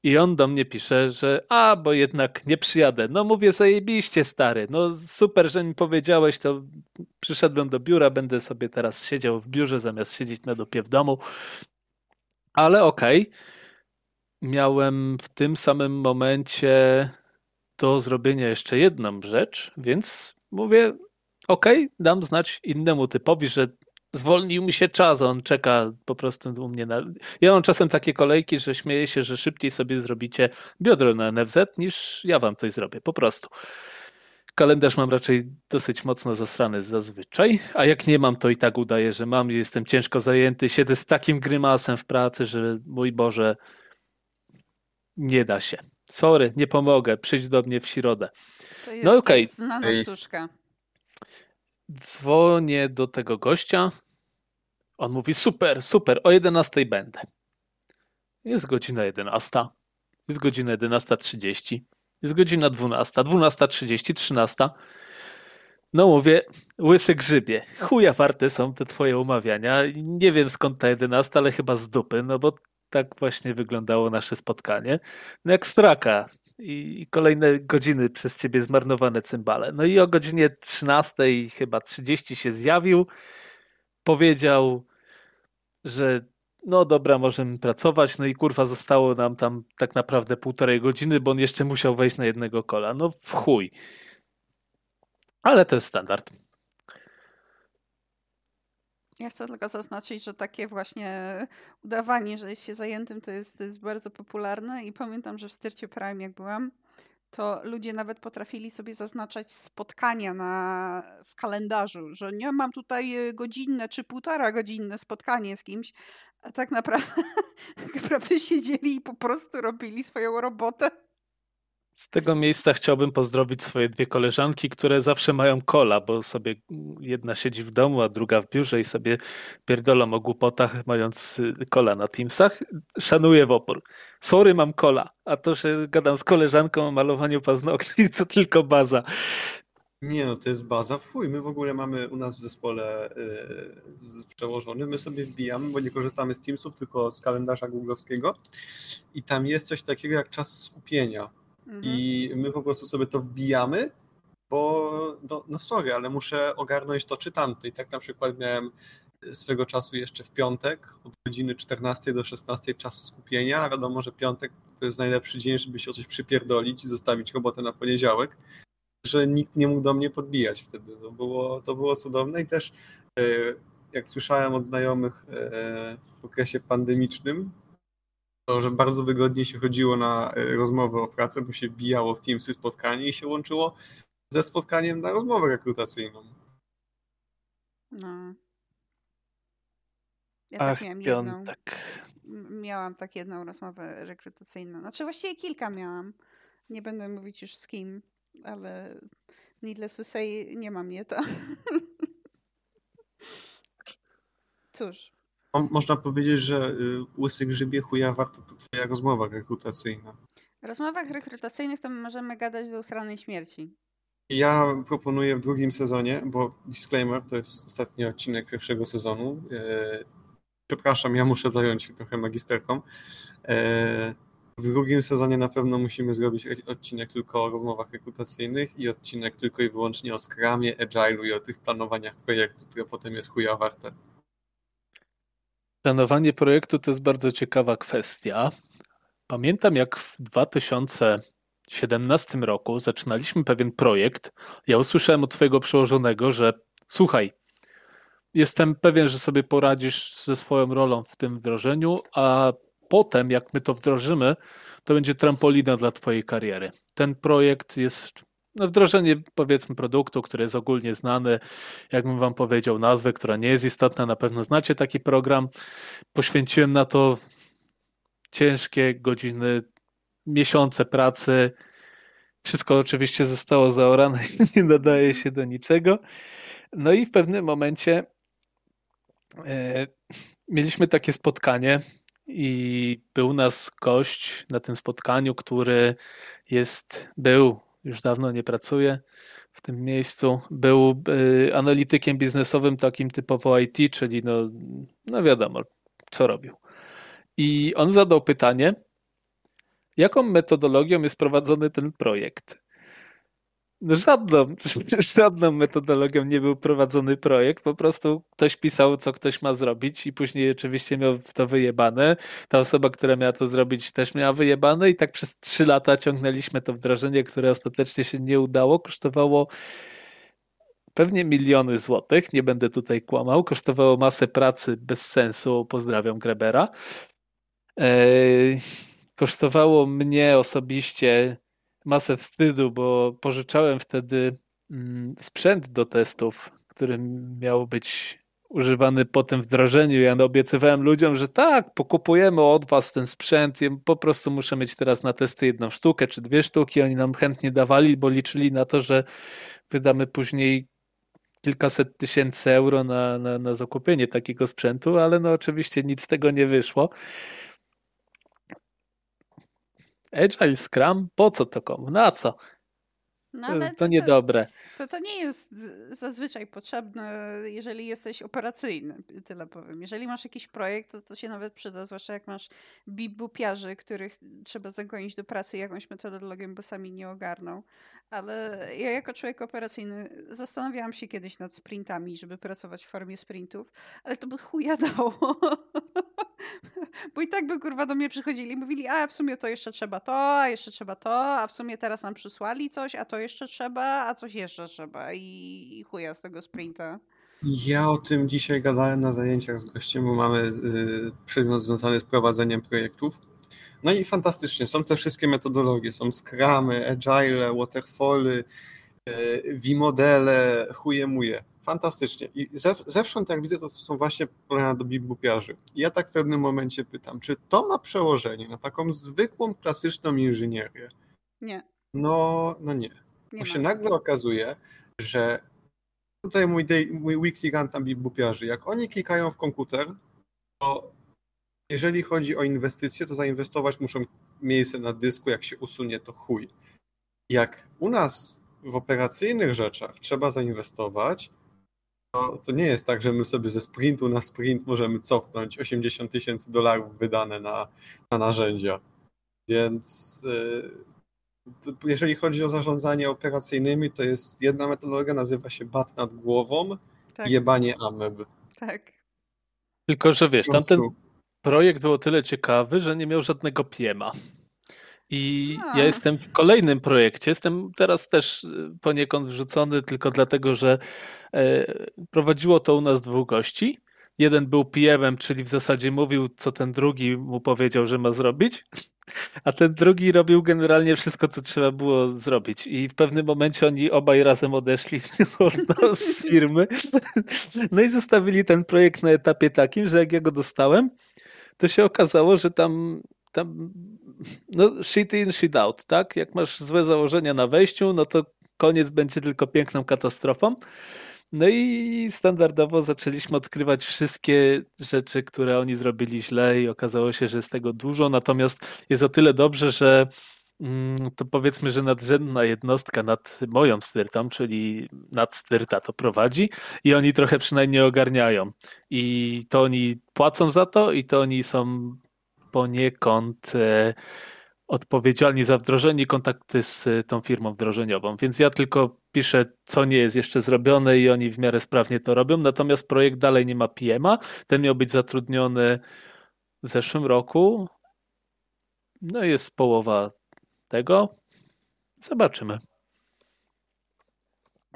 i on do mnie pisze, że a, bo jednak nie przyjadę. No mówię, zajebiście stary, no super, że mi powiedziałeś, to przyszedłem do biura, będę sobie teraz siedział w biurze zamiast siedzieć na dupie w domu. Ale okej, okay. miałem w tym samym momencie do zrobienia jeszcze jedną rzecz, więc mówię, okej, okay, dam znać innemu typowi, że zwolnił mi się czas, on czeka po prostu u mnie na... Ja mam czasem takie kolejki, że śmieję się, że szybciej sobie zrobicie biodro na NFZ, niż ja wam coś zrobię, po prostu. Kalendarz mam raczej dosyć mocno zasrany zazwyczaj, a jak nie mam, to i tak udaję, że mam, jestem ciężko zajęty, siedzę z takim grymasem w pracy, że mój Boże, nie da się. Sorry, nie pomogę, przyjdź do mnie w środę. To jest no okej. Okay. znana sztuczka. Dzwonię do tego gościa, on mówi super, super, o 11 będę. Jest godzina 11, jest godzina 11.30, jest godzina 12, 12.30, 13. No mówię, łysy grzybie, chuja warte są te twoje umawiania. Nie wiem skąd ta 11, ale chyba z dupy, no bo tak właśnie wyglądało nasze spotkanie. No jak straka. I kolejne godziny przez ciebie zmarnowane cymbale. No i o godzinie 13 chyba 30 się zjawił. Powiedział, że no dobra, możemy pracować. No i kurwa zostało nam tam tak naprawdę półtorej godziny, bo on jeszcze musiał wejść na jednego kola. No w chuj. Ale to jest standard. Ja chcę tylko zaznaczyć, że takie właśnie udawanie, że jest się zajętym, to jest, to jest bardzo popularne i pamiętam, że w Styrcie Prime jak byłam, to ludzie nawet potrafili sobie zaznaczać spotkania na, w kalendarzu, że nie mam tutaj godzinne czy półtora godzinne spotkanie z kimś, a tak naprawdę, [LAUGHS] tak naprawdę siedzieli i po prostu robili swoją robotę. Z tego miejsca chciałbym pozdrowić swoje dwie koleżanki, które zawsze mają kola, bo sobie jedna siedzi w domu, a druga w biurze i sobie pierdolą o głupotach, mając kola na Teamsach. Szanuję w opór. Sorry, mam kola, a to, że gadam z koleżanką o malowaniu paznokci, to tylko baza. Nie no, to jest baza. Fuj, my w ogóle mamy u nas w zespole yy, przełożony, my sobie wbijamy, bo nie korzystamy z Teamsów, tylko z kalendarza googlowskiego i tam jest coś takiego jak czas skupienia Mhm. I my po prostu sobie to wbijamy, bo no, no sorry, ale muszę ogarnąć to czy tamto. I tak na przykład miałem swego czasu jeszcze w piątek od godziny 14 do 16 czas skupienia. Wiadomo, że piątek to jest najlepszy dzień, żeby się o coś przypierdolić i zostawić robotę na poniedziałek, że nikt nie mógł do mnie podbijać wtedy. To było, to było cudowne i też e, jak słyszałem od znajomych e, w okresie pandemicznym, to, że bardzo wygodnie się chodziło na e, rozmowę o pracę, bo się bijało w Teamsy spotkanie i się łączyło ze spotkaniem na rozmowę rekrutacyjną. No. Ja tak Ach, miałam piątek. jedną. Miałam tak jedną rozmowę rekrutacyjną. Znaczy właściwie kilka miałam. Nie będę mówić już z kim, ale needless to say, nie mam je to. [LAUGHS] Cóż, można powiedzieć, że y, łysy grzybie chuja warto to twoja rozmowa rekrutacyjna. W rozmowach rekrutacyjnych to my możemy gadać do usranej śmierci. Ja proponuję w drugim sezonie, bo disclaimer, to jest ostatni odcinek pierwszego sezonu. E, przepraszam, ja muszę zająć się trochę magisterką. E, W drugim sezonie na pewno musimy zrobić odcinek tylko o rozmowach rekrutacyjnych i odcinek tylko i wyłącznie o skramie, agile'u i o tych planowaniach projektu, które potem jest chuja warte. Planowanie projektu to jest bardzo ciekawa kwestia. Pamiętam, jak w 2017 roku zaczynaliśmy pewien projekt. Ja usłyszałem od swojego przełożonego, że słuchaj, jestem pewien, że sobie poradzisz ze swoją rolą w tym wdrożeniu, a potem, jak my to wdrożymy, to będzie trampolina dla Twojej kariery. Ten projekt jest wdrożenie, powiedzmy, produktu, który jest ogólnie znany. Jakbym Wam powiedział nazwę, która nie jest istotna, na pewno znacie taki program. Poświęciłem na to ciężkie godziny, miesiące pracy. Wszystko oczywiście zostało zaorane i [LAUGHS] nie nadaje się do niczego. No i w pewnym momencie e, mieliśmy takie spotkanie i był nas gość na tym spotkaniu, który jest, był, już dawno nie pracuje w tym miejscu, był y, analitykiem biznesowym takim typowo IT, czyli no, no wiadomo, co robił. I on zadał pytanie, jaką metodologią jest prowadzony ten projekt? No żadną, [LAUGHS] żadną metodologią nie był prowadzony projekt, po prostu ktoś pisał, co ktoś ma zrobić i później oczywiście miał to wyjebane. Ta osoba, która miała to zrobić też miała wyjebane i tak przez trzy lata ciągnęliśmy to wdrożenie, które ostatecznie się nie udało. Kosztowało pewnie miliony złotych, nie będę tutaj kłamał, kosztowało masę pracy bez sensu, pozdrawiam Grebera. Eee, kosztowało mnie osobiście masę wstydu, bo pożyczałem wtedy mm, sprzęt do testów, który miał być używany po tym wdrożeniu. Ja obiecywałem ludziom, że tak, pokupujemy od was ten sprzęt, po prostu muszę mieć teraz na testy jedną sztukę czy dwie sztuki. Oni nam chętnie dawali, bo liczyli na to, że wydamy później kilkaset tysięcy euro na, na, na zakupienie takiego sprzętu, ale no oczywiście nic z tego nie wyszło. Agile Scrum? Po co to komu? Na co? No, to, to niedobre. To, to nie jest zazwyczaj potrzebne, jeżeli jesteś operacyjny, tyle powiem. Jeżeli masz jakiś projekt, to to się nawet przyda, zwłaszcza jak masz bibupiarzy, których trzeba zagonić do pracy jakąś metodologią, bo sami nie ogarną. Ale ja jako człowiek operacyjny zastanawiałam się kiedyś nad sprintami, żeby pracować w formie sprintów, ale to by chuja dało. [LAUGHS] [LAUGHS] Bo i tak by kurwa do mnie przychodzili i mówili, a w sumie to jeszcze trzeba to, a jeszcze trzeba to, a w sumie teraz nam przysłali coś, a to jeszcze trzeba, a coś jeszcze trzeba i, i chuja z tego sprinta. Ja o tym dzisiaj gadałem na zajęciach z gościem, bo mamy y, przedmiot związany z prowadzeniem projektów. No i fantastycznie, są te wszystkie metodologie, są Scrumy, Agile, Waterfally, y, V-modele, chuje muje fantastycznie. I zewsząd, jak widzę, to, to są właśnie pokolenia do bibupiarzy. I ja tak w pewnym momencie pytam, czy to ma przełożenie na taką zwykłą, klasyczną inżynierię? Nie. No, no nie. nie Bo się nagle okazuje, że tutaj mój, day, mój weekly run tam bibupiarzy, jak oni klikają w komputer, to jeżeli chodzi o inwestycje, to zainwestować muszą miejsce na dysku, jak się usunie, to chuj. Jak u nas w operacyjnych rzeczach trzeba zainwestować, to, to, nie jest tak, że my sobie ze sprintu na sprint możemy cofnąć 80 tysięcy dolarów wydane na, na narzędzia. Więc y, jeżeli chodzi o zarządzanie operacyjnymi, to jest jedna metodologia, nazywa się bat nad głową tak. i jebanie ameb. Tak. Tylko, że wiesz, tamten projekt był o tyle ciekawy, że nie miał żadnego piema. I ja jestem w kolejnym projekcie. Jestem teraz też y, poniekąd wrzucony tylko dlatego, że e, prowadziło to u nas dwóch gości. Jeden był PM-em, czyli w zasadzie mówił, co ten drugi mu powiedział, że ma zrobić, a ten drugi robił generalnie wszystko, co trzeba było zrobić. I w pewnym momencie oni obaj razem odeszli [LAUGHS] od nas z firmy. No i zostawili ten projekt na etapie takim, że jak ja go dostałem, to się okazało, że tam, tam no shit in, shit out, tak? Jak masz złe założenia na wejściu, no to koniec będzie tylko piękną katastrofą. No i standardowo zaczęliśmy odkrywać wszystkie rzeczy, które oni zrobili źle i okazało się, że jest tego dużo, natomiast jest o tyle dobrze, że mm, to powiedzmy, że nadrzędna jednostka nad moją styrtą, czyli nad styrta to prowadzi i oni trochę przynajmniej ogarniają. I to oni płacą za to i to oni są poniekąd e, odpowiedzialni za wdrożenie kontakty z tą firmą wdrożeniową. Więc ja tylko piszę, co nie jest jeszcze zrobione i oni w miarę sprawnie to robią. Natomiast projekt dalej nie ma PM-a. Ten miał być zatrudniony w zeszłym roku. No jest połowa tego. Zobaczymy.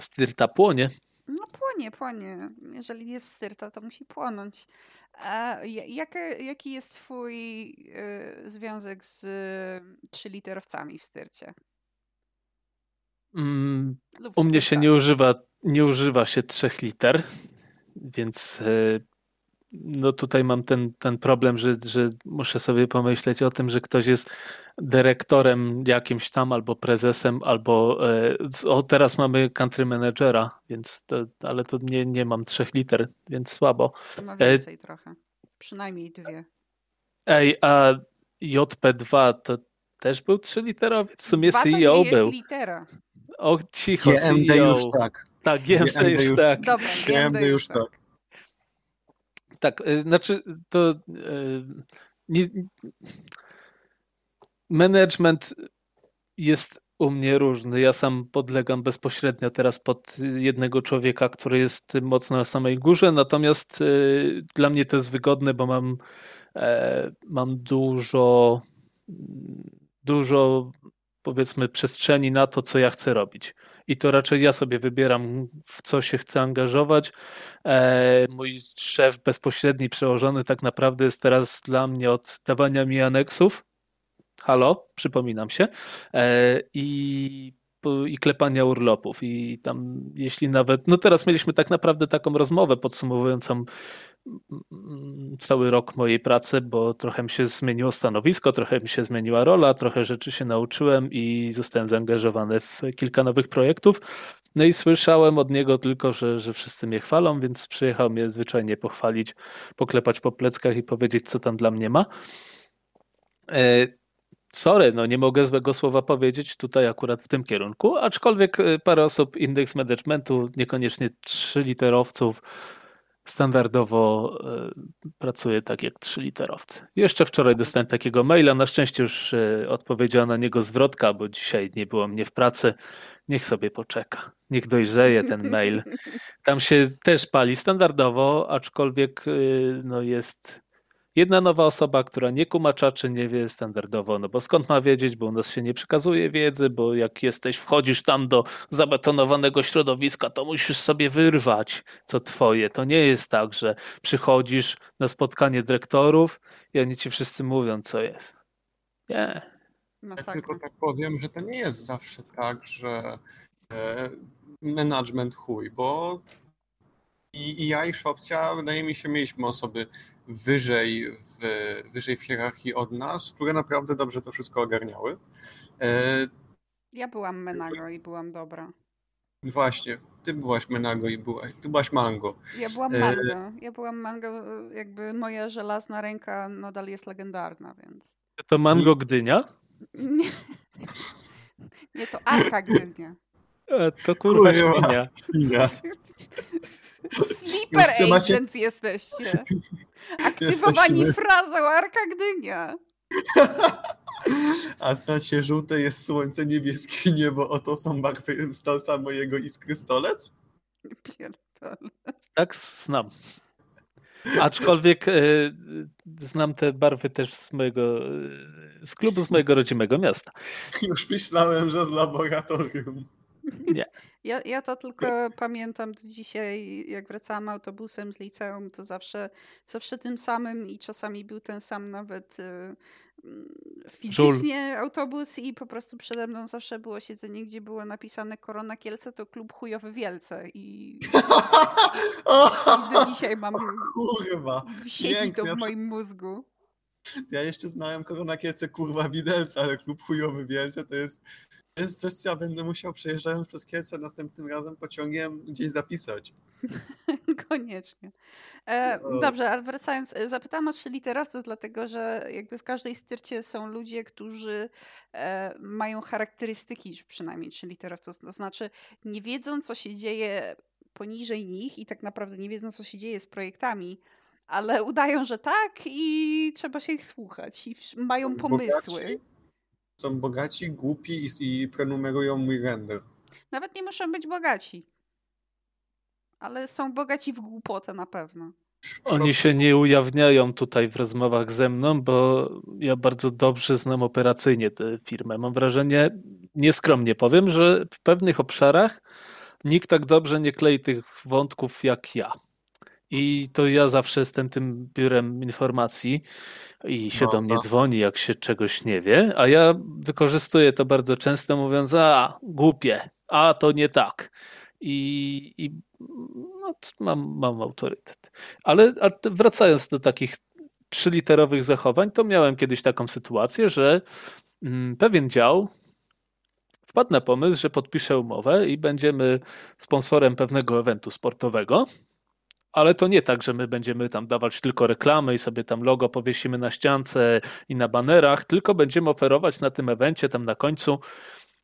Styrta płonie. Płonie, płonie. Jeżeli jest styrta, to musi płonąć. A jak, jaki jest twój y, związek z y, trzyliterowcami w styrcie? Mm, u mnie się nie używa, nie używa się trzech liter, więc y, no tutaj mam ten, ten problem, że, że muszę sobie pomyśleć o tym, że ktoś jest dyrektorem jakimś tam, albo prezesem, albo e, o teraz mamy country managera, więc to, ale to nie, nie mam trzech liter, więc słabo. To ma więcej e... trochę. Przynajmniej dwie. Ej, a JP2 to też był trzyliterowiec? W sumie Dwa CEO to nie był. Jest litera. O, cicho, GMD CEO. już tak. Tak, GMD, GMD już, już tak. Dobra, GMD, GMD już tak. Tak. Y, znaczy to y, nie, management jest u mnie różny. Ja sam podlegam bezpośrednio teraz pod jednego człowieka, który jest mocno na samej górze, natomiast y, dla mnie to jest wygodne, bo mam, e, mam dużo, dużo powiedzmy przestrzeni na to, co ja chcę robić i to raczej ja sobie wybieram, w co się chcę angażować. E, mój szef bezpośredni przełożony tak naprawdę jest teraz dla mnie od dawania mi aneksów. Halo, przypominam się. E, I i klepania urlopów. I tam, jeśli nawet, no teraz mieliśmy tak naprawdę taką rozmowę podsumowującą cały rok mojej pracy, bo trochę mi się zmieniło stanowisko, trochę mi się zmieniła rola, trochę rzeczy się nauczyłem i zostałem zaangażowany w kilka nowych projektów. No i słyszałem od niego tylko, że, że wszyscy mnie chwalą, więc przyjechał mnie zwyczajnie pochwalić, poklepać po pleckach i powiedzieć, co tam dla mnie ma. Sorry, no nie mogę złego słowa powiedzieć tutaj akurat w tym kierunku, aczkolwiek y, parę osób indeks managementu, niekoniecznie trzyliterowców, standardowo y, pracuje tak jak trzyliterowcy. Jeszcze wczoraj dostałem takiego maila, na szczęście już y, odpowiedziała na niego zwrotka, bo dzisiaj nie było mnie w pracy. Niech sobie poczeka, niech dojrzeje ten mail. [LAUGHS] Tam się też pali standardowo, aczkolwiek no jest Jedna nowa osoba, która nie kumaczaczy, nie wie standardowo, no bo skąd ma wiedzieć, bo u nas się nie przekazuje wiedzy, bo jak jesteś, wchodzisz tam do zabetonowanego środowiska, to musisz sobie wyrwać, co twoje. To nie jest tak, że przychodzisz na spotkanie dyrektorów i oni ci wszyscy mówią, co jest. Nie. Ja tylko tak powiem, że to nie jest zawsze tak, że e, management chuj, bo i, i ja i Szopcia, wydaje mi się, mieliśmy osoby wyżej w, wyżej w hierarchii od nas, które naprawdę dobrze to wszystko ogarniały. E... Ja byłam Menago i byłam dobra. Właśnie, ty byłaś Menago i byłaś, ty byłaś Mango. Ja byłam e, Mango. E... Ja byłam Mango, jakby moja żelazna ręka nadal jest legendarna, więc... To Mango Gdynia? Nie, Nie to Arka Gdynia. A, to kurwa świnia. świnia. Sleeper Agents macie... jesteście. [LAUGHS] Aktywowani jesteśmy... frazą Arka Gdynia. [LAUGHS] A znacie, żółte jest słońce, niebieskie niebo, oto są barwy stolca mojego iskry stolec? Pierdolę. Tak, znam. Aczkolwiek y, znam te barwy też z mojego, y, z klubu z mojego rodzimego miasta. Już myślałem, że z laboratorium. Nie. [LAUGHS] Ja, ja to tylko pamiętam do dzisiaj, jak wracałam autobusem z liceum, to zawsze, zawsze tym samym i czasami był ten sam nawet y, mm, fizycznie Żul. autobus i po prostu przede mną zawsze było siedzenie, gdzie było napisane Korona Kielce to klub chujowy Wielce i, i do [LAUGHS] dzisiaj mam Kurwa, siedzi to w moim mózgu. Ja jeszcze znałem Korona Kielce kurwa Widelce, ale klub chujowy Wielce to jest to jest coś, co ja będę musiał przejeżdżając przez Kielce następnym razem pociągiem gdzieś zapisać. [LAUGHS] Koniecznie. E, no. dobrze, ale wracając, e, zapytałam o trzy literowców, dlatego że jakby w każdej styrcie są ludzie, którzy e, mają charakterystyki przynajmniej trzy literowców. To znaczy nie wiedzą, co się dzieje poniżej nich i tak naprawdę nie wiedzą, co się dzieje z projektami, ale udają, że tak i trzeba się ich słuchać i mają pomysły. Bogaci są bogaci, głupi i, i prenumerują mój render. Nawet nie muszą być bogaci. Ale są bogaci w głupotę na pewno. Oni się nie ujawniają tutaj w rozmowach ze mną, bo ja bardzo dobrze znam operacyjnie tę firmę. Mam wrażenie, nieskromnie powiem, że w pewnych obszarach nikt tak dobrze nie klei tych wątków jak ja. I to ja zawsze jestem tym biurem informacji i się no, do mnie dzwoni, jak się czegoś nie wie, a ja wykorzystuję to bardzo często, mówiąc, a głupie, a to nie tak. I, i no, mam, mam autorytet. Ale wracając do takich trzyliterowych zachowań, to miałem kiedyś taką sytuację, że mm, pewien dział wpadł na pomysł, że podpisze umowę i będziemy sponsorem pewnego eventu sportowego. Ale to nie tak, że my będziemy tam dawać tylko reklamy i sobie tam logo powiesimy na ściance i na banerach, tylko będziemy oferować na tym evencie tam na końcu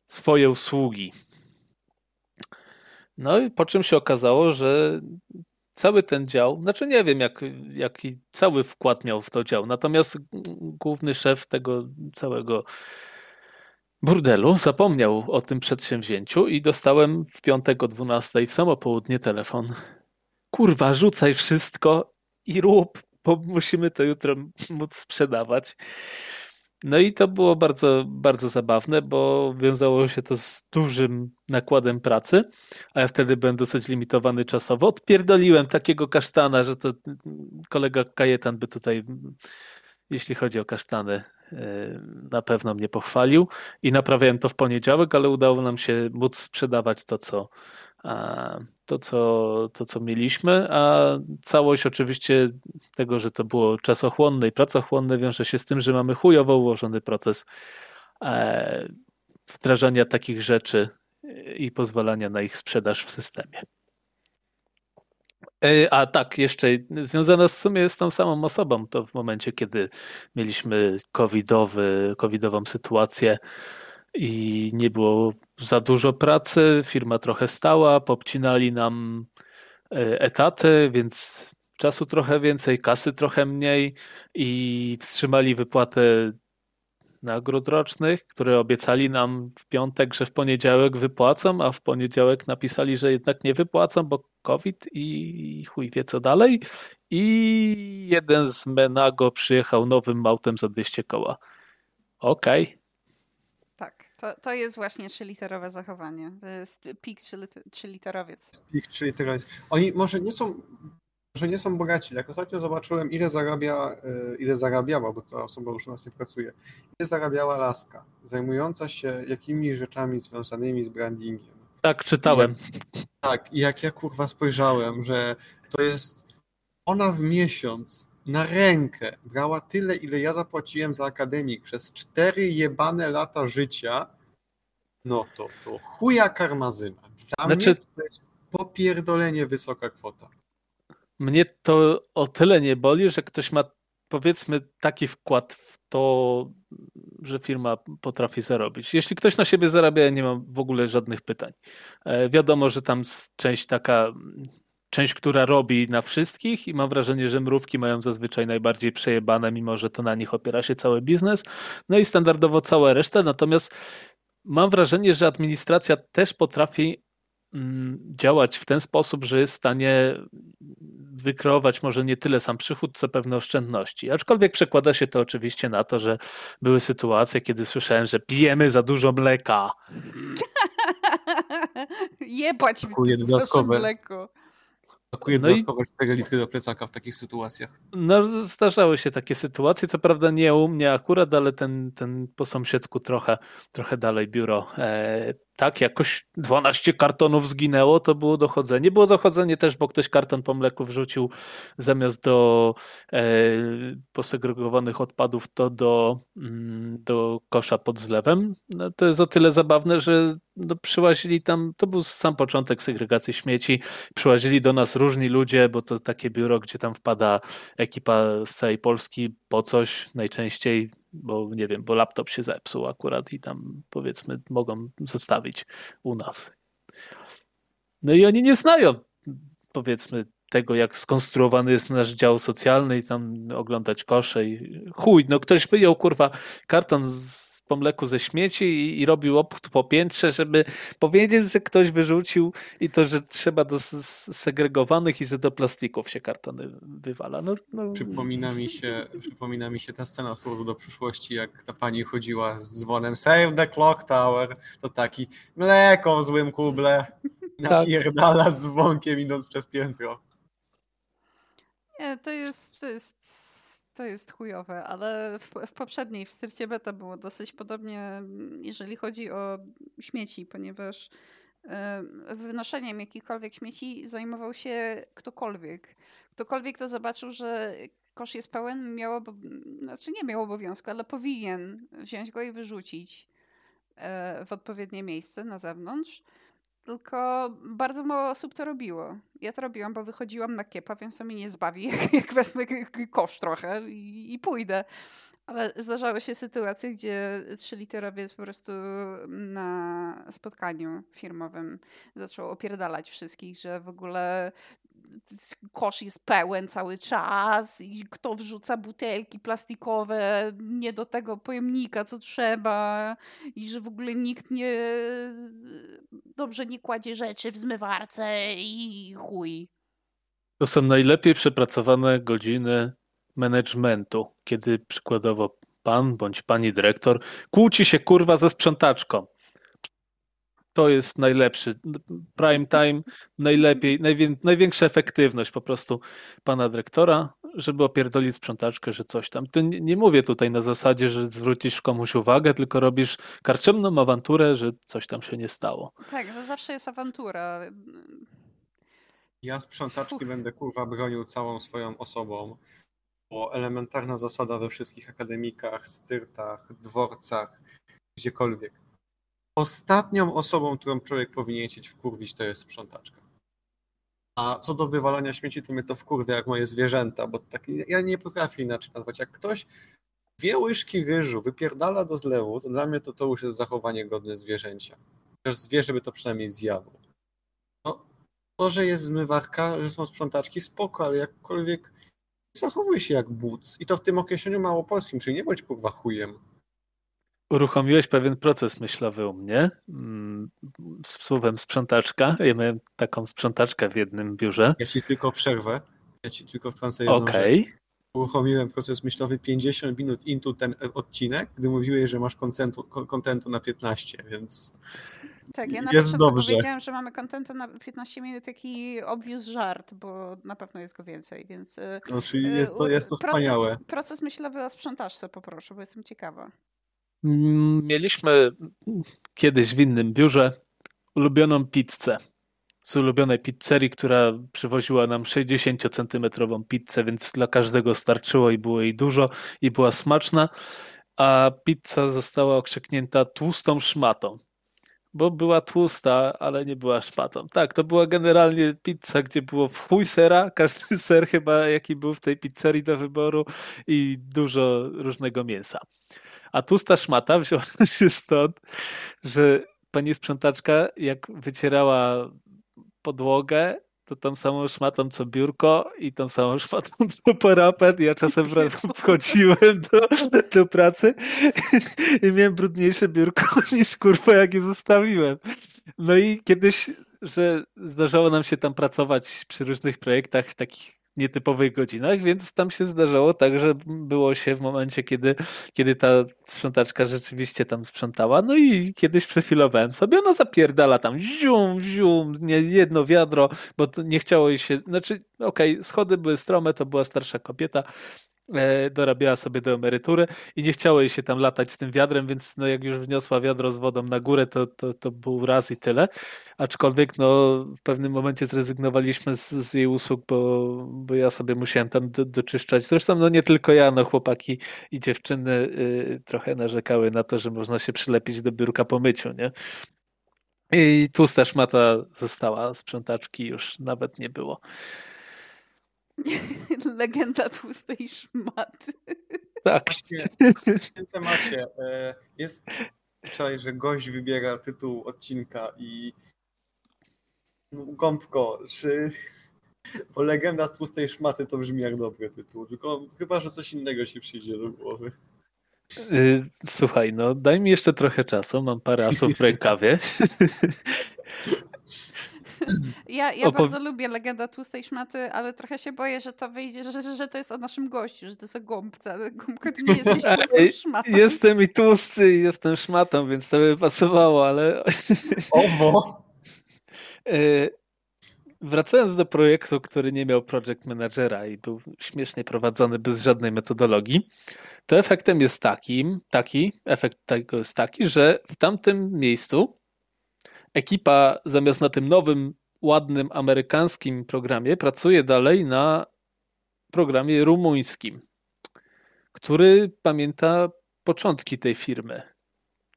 swoje usługi. No i po czym się okazało, że cały ten dział, znaczy nie wiem, jak, jaki cały wkład miał w to dział, natomiast główny szef tego całego burdelu zapomniał o tym przedsięwzięciu i dostałem w piątek o 12 w samo południe telefon. Kurwa, rzucaj wszystko i rób, bo musimy to jutro móc sprzedawać. No i to było bardzo, bardzo zabawne, bo wiązało się to z dużym nakładem pracy, a ja wtedy byłem dosyć limitowany czasowo. Odpierdoliłem takiego kasztana, że to kolega Kajetan by tutaj, jeśli chodzi o kasztany, e, na pewno mnie pochwalił i naprawiałem to w poniedziałek, ale udało nam się móc sprzedawać to, co, to, co, to, co mieliśmy, a całość oczywiście tego, że to było czasochłonne i pracochłonne, wiąże się z tym, że mamy chujowo ułożony proces e, wdrażania takich rzeczy i pozwalania na ich sprzedaż w systemie. E, a tak, jeszcze związana w sumie z tą samą osobą, to w momencie, kiedy mieliśmy covidowy, covidową sytuację, i nie było za dużo pracy, firma trochę stała, popcinali nam e, etaty, więc czasu trochę więcej, kasy trochę mniej i wstrzymali wypłatę nagród rocznych, które obiecali nam w piątek, że w poniedziałek wypłacą, a w poniedziałek napisali, że jednak nie wypłacą, bo COVID i chuj wie co dalej. I jeden z Menago przyjechał nowym autem za 200 koła. Okej, okay. To, to jest właśnie trzyliterowe zachowanie. To jest pik trzyliterowiec. Pik trzyliterowiec. Oni może nie są że nie są bogaci. Jak ostatnio zobaczyłem, ile zarabia, e, ile zarabiała, bo ta osoba już u nas nie pracuje, ile zarabiała Laska, zajmująca się jakimi rzeczami związanymi z brandingiem. Tak, czytałem. Jak, tak, i jak ja kurwa spojrzałem, że to jest ona w miesiąc na rękę brała tyle, ile ja zapłaciłem za akademik przez cztery jebane lata życia, no to, to chuja karmazyna. Dla znaczy, mnie to jest popierdolenie wysoka kwota. Mnie to o tyle nie boli, że ktoś ma powiedzmy taki wkład w to, że firma potrafi zarobić. Jeśli ktoś na siebie zarabia, ja nie mam w ogóle żadnych pytań. E, wiadomo, że tam część taka część, która robi na wszystkich i mam wrażenie, że mrówki mają zazwyczaj najbardziej przejebane, mimo że to na nich opiera się cały biznes. No i standardowo cała reszta, natomiast mam wrażenie, że administracja też potrafi mm, działać w ten sposób, że jest w stanie wykreować może nie tyle sam przychód, co pewne oszczędności. Aczkolwiek przekłada się to oczywiście na to, że były sytuacje, kiedy słyszałem, że pijemy za dużo mleka. [LAUGHS] Jebać mi dodatkowe mleko. Brakuje no dodatkowo i... 4 litry do plecaka w takich sytuacjach. No, zdarzały się takie sytuacje, co prawda nie u mnie akurat, ale ten, ten po sąsiedzku trochę, trochę dalej biuro e, tak, jakoś 12 kartonów zginęło, to było dochodzenie. Było dochodzenie też, bo ktoś karton po mleku wrzucił zamiast do e, posegregowanych odpadów, to do, mm, do kosza pod zlewem. No, to jest o tyle zabawne, że no, przyłazili tam, to był sam początek segregacji śmieci, przyłazili do nas różni ludzie, bo to takie biuro, gdzie tam wpada ekipa z całej Polski po coś, najczęściej bo nie wiem, bo laptop się zepsuł akurat i tam powiedzmy mogą zostawić u nas. No i oni nie znają powiedzmy tego, jak skonstruowany jest nasz dział socjalny i tam oglądać kosze i chuj, no ktoś wyjął kurwa karton z po mleku ze śmieci i, i robił obchód po piętrze, żeby powiedzieć, że ktoś wyrzucił i to, że trzeba do segregowanych i że do plastików się kartony wywala. No, no. Przypomina, mi się, przypomina mi się ta scena z powrotu do przyszłości, jak ta pani chodziła z dzwonem Save the Clock Tower, to taki mleko w złym kuble, tak. napierdala tak. dzwonkiem idąc przez piętro. Nie, to jest, to jest to jest chujowe, ale w, w, poprzedniej, w Styrcie Beta było dosyć podobnie, jeżeli chodzi o śmieci, ponieważ wynoszeniem jakichkolwiek śmieci zajmował się ktokolwiek. Ktokolwiek, kto zobaczył, że kosz jest pełen, miał, znaczy nie miał obowiązku, ale powinien wziąć go i wyrzucić e, w odpowiednie miejsce na zewnątrz. Tylko bardzo mało osób to robiło. Ja to robiłam, bo wychodziłam na kiepa, więc to mnie nie zbawi, jak, [LAUGHS] jak wezmę kosz trochę i, i pójdę. Ale zdarzały się sytuacje, gdzie trzyliterowiec po prostu na spotkaniu firmowym zaczął opierdalać wszystkich, że w ogóle kosz jest pełen cały czas i kto wrzuca butelki plastikowe nie do tego pojemnika, co trzeba i że w ogóle nikt nie dobrze nie kładzie rzeczy w zmywarce i chuj. To są najlepiej przepracowane godziny managementu, kiedy przykładowo pan bądź pani dyrektor kłóci się kurwa ze sprzątaczką to jest najlepszy. Prime time, najlepiej, najwię, największa efektywność po prostu pana dyrektora, żeby opierdolić sprzątaczkę, że coś tam. To nie, nie, mówię tutaj na zasadzie, że zwrócisz komuś uwagę, tylko robisz karczemną awanturę, że coś tam się nie stało. Tak, to zawsze jest awantura. Ja sprzątaczki Uch. będę kurwa bronił całą swoją osobą, bo elementarna zasada we wszystkich akademikach, styrtach, dworcach, gdziekolwiek Ostatnią osobą, którą człowiek powinien chcieć wkurwić, to jest sprzątaczka. A co do wywalania śmieci, to mnie to wkurwia jak moje zwierzęta, bo tak, ja nie potrafię inaczej nazwać. Jak ktoś dwie łyżki ryżu wypierdala do zlewu, to dla mnie to, to już jest zachowanie godne zwierzęcia. Chociaż zwierzę by to przynajmniej zjadło. No, to, że jest zmywarka, że są sprzątaczki, spoko, ale jakkolwiek zachowuj się jak buc. I to w tym określeniu małopolskim, czyli nie bądź kurwa chujem uruchomiłeś pewien proces myślowy u mnie mm, z słowem sprzątaczka. Ja miałem taką sprzątaczkę w jednym biurze. Ja ci tylko przerwę. Ja ci tylko wtrącę jedną Okej. Okay. Uruchomiłem proces myślowy 50 minut into ten odcinek, gdy mówiłeś, że masz kontentu, kontentu na 15, więc tak, ja na jest dobrze. powiedziałem, że mamy kontentu na 15 minut, taki obvious żart, bo na pewno jest go więcej, więc... No, czyli jest to, jest to proces, wspaniałe. Proces myślowy o sprzątaczce poproszę, bo jestem ciekawa. Mieliśmy kiedyś w innym biurze ulubioną pizzę z ulubionej pizzerii, która przywoziła nam 60-centymetrową pizzę, więc dla każdego starczyło i było jej dużo i była smaczna, a pizza została okrzyknięta tłustą szmatą, bo była tłusta, ale nie była szmatą. Tak, to była generalnie pizza, gdzie było w chuj sera, każdy [LAUGHS] ser chyba jaki był w tej pizzerii do wyboru i dużo różnego mięsa. A tłusta szmata wzięła [LAUGHS] się stąd, że pani sprzątaczka, jak wycierała podłogę, to tą samą szmatą co biurko i tą samą szmatą [LAUGHS] co parapet. Ja czasem [LAUGHS] wchodziłem do, do pracy i miałem brudniejsze biurko [LAUGHS] niż kurwa jak je zostawiłem. No i kiedyś, że zdarzało nam się tam pracować przy różnych projektach takich nietypowych godzinach, więc tam się zdarzało tak, że było się w momencie, kiedy, kiedy ta sprzątaczka rzeczywiście tam sprzątała. No i kiedyś przefilowałem sobie, ona zapierdala tam zium, zium, nie, jedno wiadro, bo nie chciało jej się, znaczy okej, okay, schody były strome, to była starsza kobieta, dorabiała sobie do emerytury i nie chciało jej się tam latać z tym wiadrem, więc no jak już wniosła wiadro z wodą na górę, to, to, to był raz i tyle. Aczkolwiek no, w pewnym momencie zrezygnowaliśmy z, z jej usług, bo, bo ja sobie musiałem tam do, doczyszczać. Zresztą no nie tylko ja, no chłopaki i dziewczyny y, trochę narzekały na to, że można się przylepić do biurka po myciu, nie? I tłusta szmata została, sprzątaczki już nawet nie było. [LAUGHS] Legenda tłustej szmaty. Tak. w tym temacie e, jest wczoraj, że gość wybiera tytuł odcinka i no, gąbko, czy Bo legenda tłustej szmaty to brzmi jak dobry tytuł, tylko chyba, że coś innego się przyjdzie do głowy. Y, słuchaj, no daj mi jeszcze trochę czasu, mam parę asów w rękawie. [LAUGHS] Ja, ja Opow... bardzo lubię Legenda Tłustej Szmaty, ale trochę się boję, że to wyjdzie, że, że to jest o naszym gościu, że to jest o gąbce, ale gąbka to nie jest [LAUGHS] tłustą szmatą. Jestem i tłusty i jestem szmatą, więc to by pasowało, ale... [LAUGHS] Obo! Y, wracając do projektu, który nie miał project managera i był śmiesznie prowadzony bez żadnej metodologii, to efektem jest takim, taki, efekt tego jest taki, że w tamtym miejscu ekipa zamiast na tym nowym, ładnym amerykańskim programie pracuje dalej na programie rumuńskim, który pamięta początki tej firmy.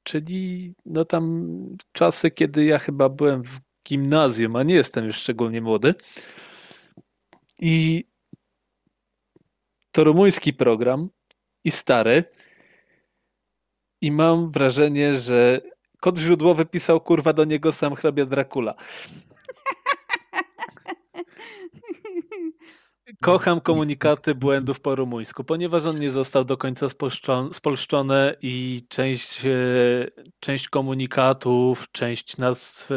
Czyli no tam czasy, kiedy ja chyba byłem w gimnazjum, a nie jestem już szczególnie młody. I to rumuński program i stary. I mam wrażenie, że kod źródłowy pisał kurwa do niego sam hrabia Dracula. [LAUGHS] Kocham komunikaty błędów po rumuńsku, ponieważ on nie został do końca spolszczony i część, e, część komunikatów, część nazw e,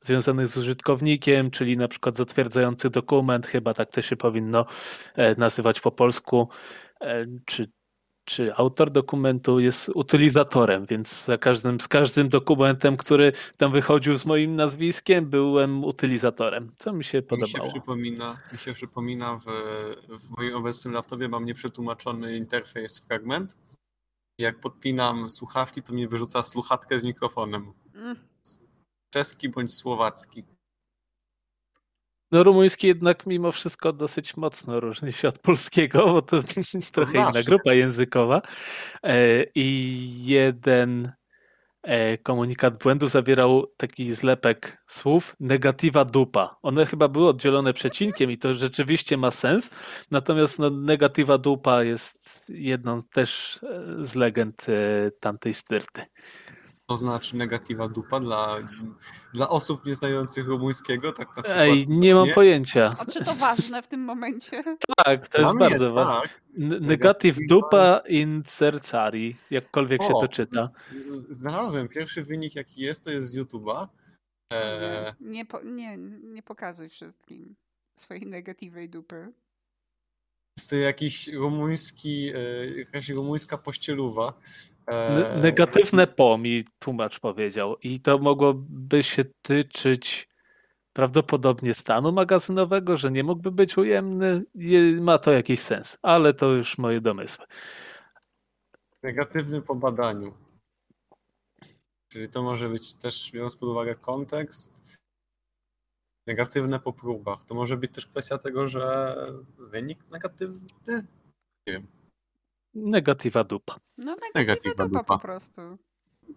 związanych z użytkownikiem, czyli na przykład zatwierdzający dokument, chyba tak to się powinno e, nazywać po polsku, czy czy autor dokumentu jest utylizatorem, więc za każdym, z każdym dokumentem, który tam wychodził z moim nazwiskiem, byłem utylizatorem, co mi się podobało. Mi się przypomina, mi się przypomina w, w moim obecnym laptopie mam nieprzetłumaczony interfejs fragment. Jak podpinam słuchawki, to mi wyrzuca słuchawkę z mikrofonem. Mm. Czeski bądź słowacki. No rumuński jednak mimo wszystko dosyć mocno różni się od polskiego, bo to, trochę inna grupa językowa. E, I jeden e, komunikat błędu zawierał taki zlepek słów negatywa dupa. One chyba były oddzielone przecinkiem i to rzeczywiście ma sens, natomiast no, negatywa dupa jest jedną też e, z legend tamtej styrty to znaczy negatywa dupa dla, dla osób nieznających rumuńskiego? Tak na przykład, Ej, nie mam nie? pojęcia. A czy to ważne w tym momencie? Tak, to jest bardzo ważne. Tak. Negatyw dupa in sercari, jakkolwiek o, się to czyta. Znalazłem. Pierwszy wynik jaki jest, to jest z YouTube'a. E... Nie, po, nie, nie pokazuj wszystkim swojej negatywej dupy. Jest to jakiś rumuński, e, jakaś rumuńska pościeluwa, negatywne po mi tłumacz powiedział i to mogłoby się tyczyć prawdopodobnie stanu magazynowego, że nie mógłby być ujemny. Ma to jakiś sens, ale to już moje domysły. Negatywny po badaniu. Czyli to może być też, biorąc pod uwagę kontekst, negatywne po próbach. To może być też kwestia tego, że wynik negatywny? Nie wiem. Negatywa dupa. No negatywa, dupa, dupa po prostu.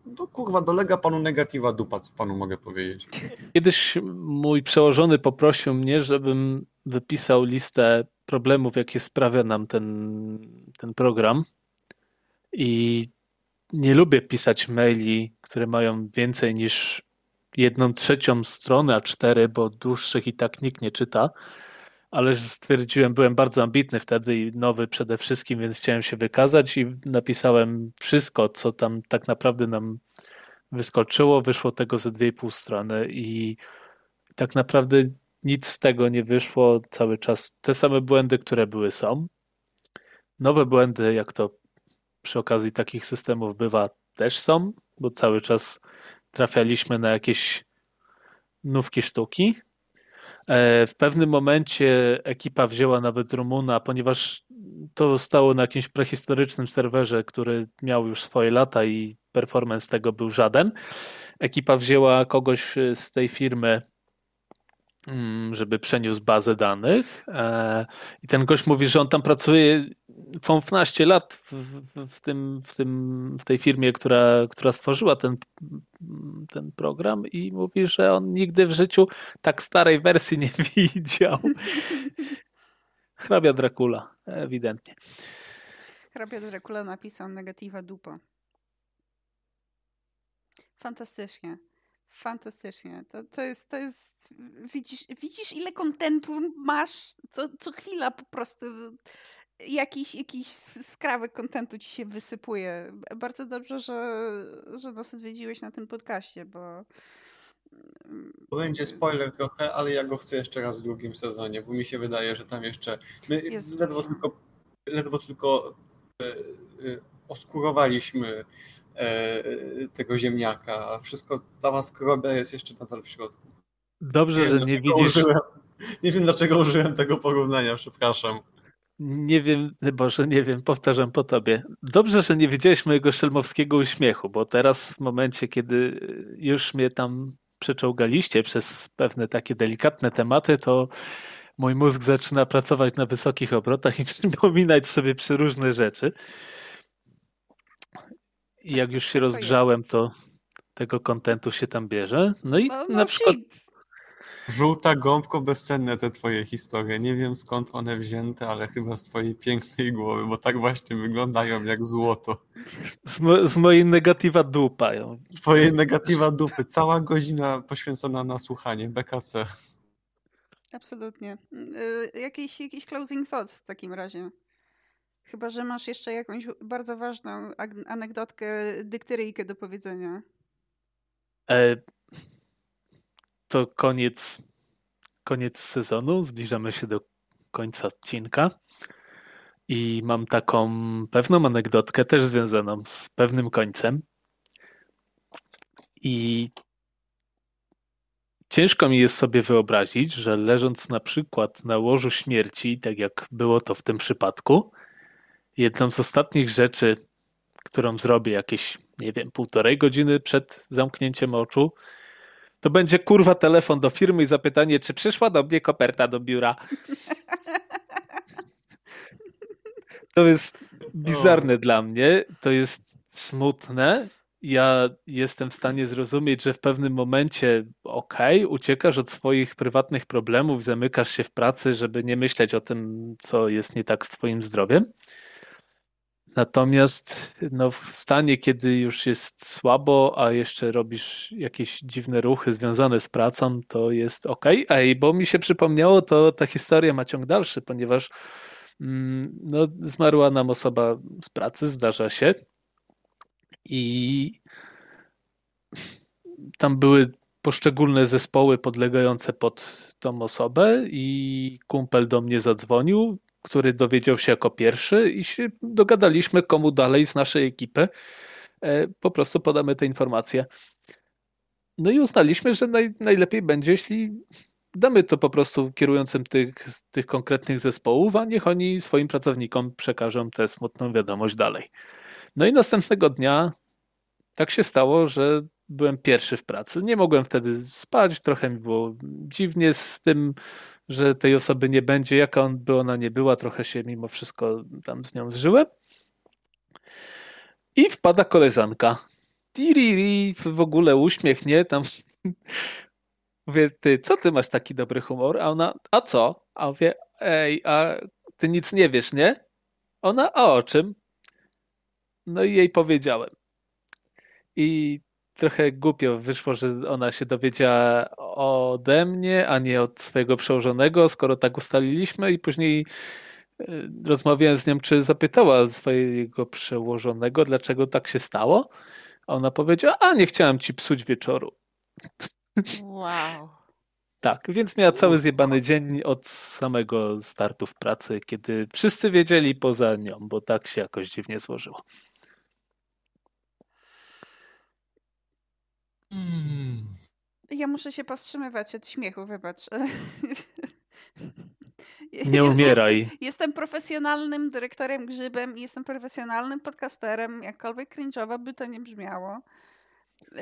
No kurwa, dolega panu negatywa dupa, co panu mogę powiedzieć. Kiedyś mój przełożony poprosił mnie, żebym wypisał listę problemów, jakie sprawia nam ten, ten program. I nie lubię pisać maili, które mają więcej niż jedną trzecią stronę, a cztery, bo dłuższych i tak nikt nie czyta ale stwierdziłem, byłem bardzo ambitny wtedy i nowy przede wszystkim, więc chciałem się wykazać i napisałem wszystko, co tam tak naprawdę nam wyskoczyło. Wyszło tego ze dwie i pół strony i tak naprawdę nic z tego nie wyszło. Cały czas te same błędy, które były, są. Nowe błędy, jak to przy okazji takich systemów bywa, też są, bo cały czas trafialiśmy na jakieś nówki sztuki. E, w pewnym momencie ekipa wzięła nawet Rumuna, ponieważ to stało na jakimś prehistorycznym serwerze, który miał już swoje lata i performance tego był żaden. Ekipa wzięła kogoś z tej firmy, żeby przeniósł bazę danych. E, I ten gość mówi, że on tam pracuje 15 lat w, w, tym, w, tym, w tej firmie, która, która stworzyła ten, ten program i mówi, że on nigdy w życiu tak starej wersji nie [LAUGHS] widział. Hrabia Dracula, ewidentnie. Hrabia Dracula napisał negatywa dupa. Fantastycznie. Fantastycznie. To, to, jest, to jest. Widzisz, widzisz, ile kontentu masz? Co, co chwila po prostu jakiś, jakiś skrawek kontentu ci się wysypuje. Bardzo dobrze, że, że nas odwiedziłeś na tym podcaście, bo. Będzie spoiler trochę, ale ja go chcę jeszcze raz w drugim sezonie, bo mi się wydaje, że tam jeszcze. My jest ledwo tylko, ledwo tylko e, e, oskurowaliśmy e, tego ziemniaka. Wszystko, cała skrobia jest jeszcze nadal w środku. Dobrze, nie że nie widzisz. Użyłem, nie wiem, dlaczego użyłem tego porównania, przepraszam. Nie wiem, Boże, nie wiem, powtarzam po tobie. Dobrze, że nie widziałeś mojego szelmowskiego uśmiechu, bo teraz w momencie, kiedy już mnie tam przeczołgaliście przez pewne takie delikatne tematy, to mój mózg zaczyna pracować na wysokich obrotach i [LAUGHS] przypominać sobie przeróżne rzeczy. I jak już się rozgrzałem, to tego kontentu się tam bierze. No i no, no na przykład... Żółta gąbko, bezcenne te twoje historie. Nie wiem skąd one wzięte, ale chyba z twojej pięknej głowy, bo tak właśnie wyglądają jak złoto. Z, mo z mojej negatywa dupają. Twojej negatywa dupy. Cała godzina poświęcona na słuchanie BKC. Absolutnie. Yy, jakiś, jakiś closing thoughts w takim razie. Chyba, że masz jeszcze jakąś bardzo ważną anegdotkę, dykteryjkę do powiedzenia. E, to koniec, koniec sezonu. Zbliżamy się do końca odcinka. I mam taką pewną anegdotkę, też związaną z pewnym końcem. I ciężko mi jest sobie wyobrazić, że leżąc na przykład na łożu śmierci, tak jak było to w tym przypadku, jedną z ostatnich rzeczy, którą zrobię jakieś, nie wiem, półtorej godziny przed zamknięciem oczu, to będzie kurwa telefon do firmy i zapytanie, czy przyszła do mnie koperta do biura. [LAUGHS] To jest bizarne o. dla mnie, to jest smutne. Ja jestem w stanie zrozumieć, że w pewnym momencie, okej, okay, uciekasz od swoich prywatnych problemów, zamykasz się w pracy, żeby nie myśleć o tym, co jest nie tak z Twoim zdrowiem. Natomiast no, w stanie, kiedy już jest słabo, a jeszcze robisz jakieś dziwne ruchy związane z pracą, to jest ok. Ej, bo mi się przypomniało, to ta historia ma ciąg dalszy, ponieważ mm, no, zmarła nam osoba z pracy, zdarza się. I tam były poszczególne zespoły podlegające pod tą osobę i kumpel do mnie zadzwonił, który dowiedział się jako pierwszy i się dogadaliśmy, komu dalej z naszej ekipy e, po prostu podamy te informacje. No i uznaliśmy, że naj, najlepiej będzie, jeśli damy to po prostu kierującym tych, tych konkretnych zespołów, a niech oni swoim pracownikom przekażą tę smutną wiadomość dalej. No i następnego dnia tak się stało, że byłem pierwszy w pracy. Nie mogłem wtedy spać, trochę mi było dziwnie z tym, że tej osoby nie będzie, jaka on by ona nie była, trochę się mimo wszystko tam z nią zżyłem. I wpada koleżanka. Tiriri, w ogóle uśmiech, nie? Tam [LAUGHS] mówię, ty, co ty masz taki dobry humor? A ona, a co? A mówię, ej, a ty nic nie wiesz, nie? Ona, a o czym? No i jej powiedziałem. I trochę głupio wyszło, że ona się dowiedziała ode mnie, a nie od swojego przełożonego, skoro tak ustaliliśmy i później e, rozmawiałem z nią, czy zapytała swojego przełożonego, dlaczego tak się stało. A ona powiedziała, a nie chciałem ci psuć wieczoru. Wow. [LAUGHS] Tak, więc miała cały zjebany dzień od samego startu w pracy, kiedy wszyscy wiedzieli poza nią, bo tak się jakoś dziwnie złożyło. Hmm. Ja muszę się powstrzymywać od śmiechu, wybacz. [LAUGHS] Nie umieraj. Jestem, jestem profesjonalnym dyrektorem grzybem i jestem profesjonalnym podcasterem, jakkolwiek cringe'owo by to nie brzmiało.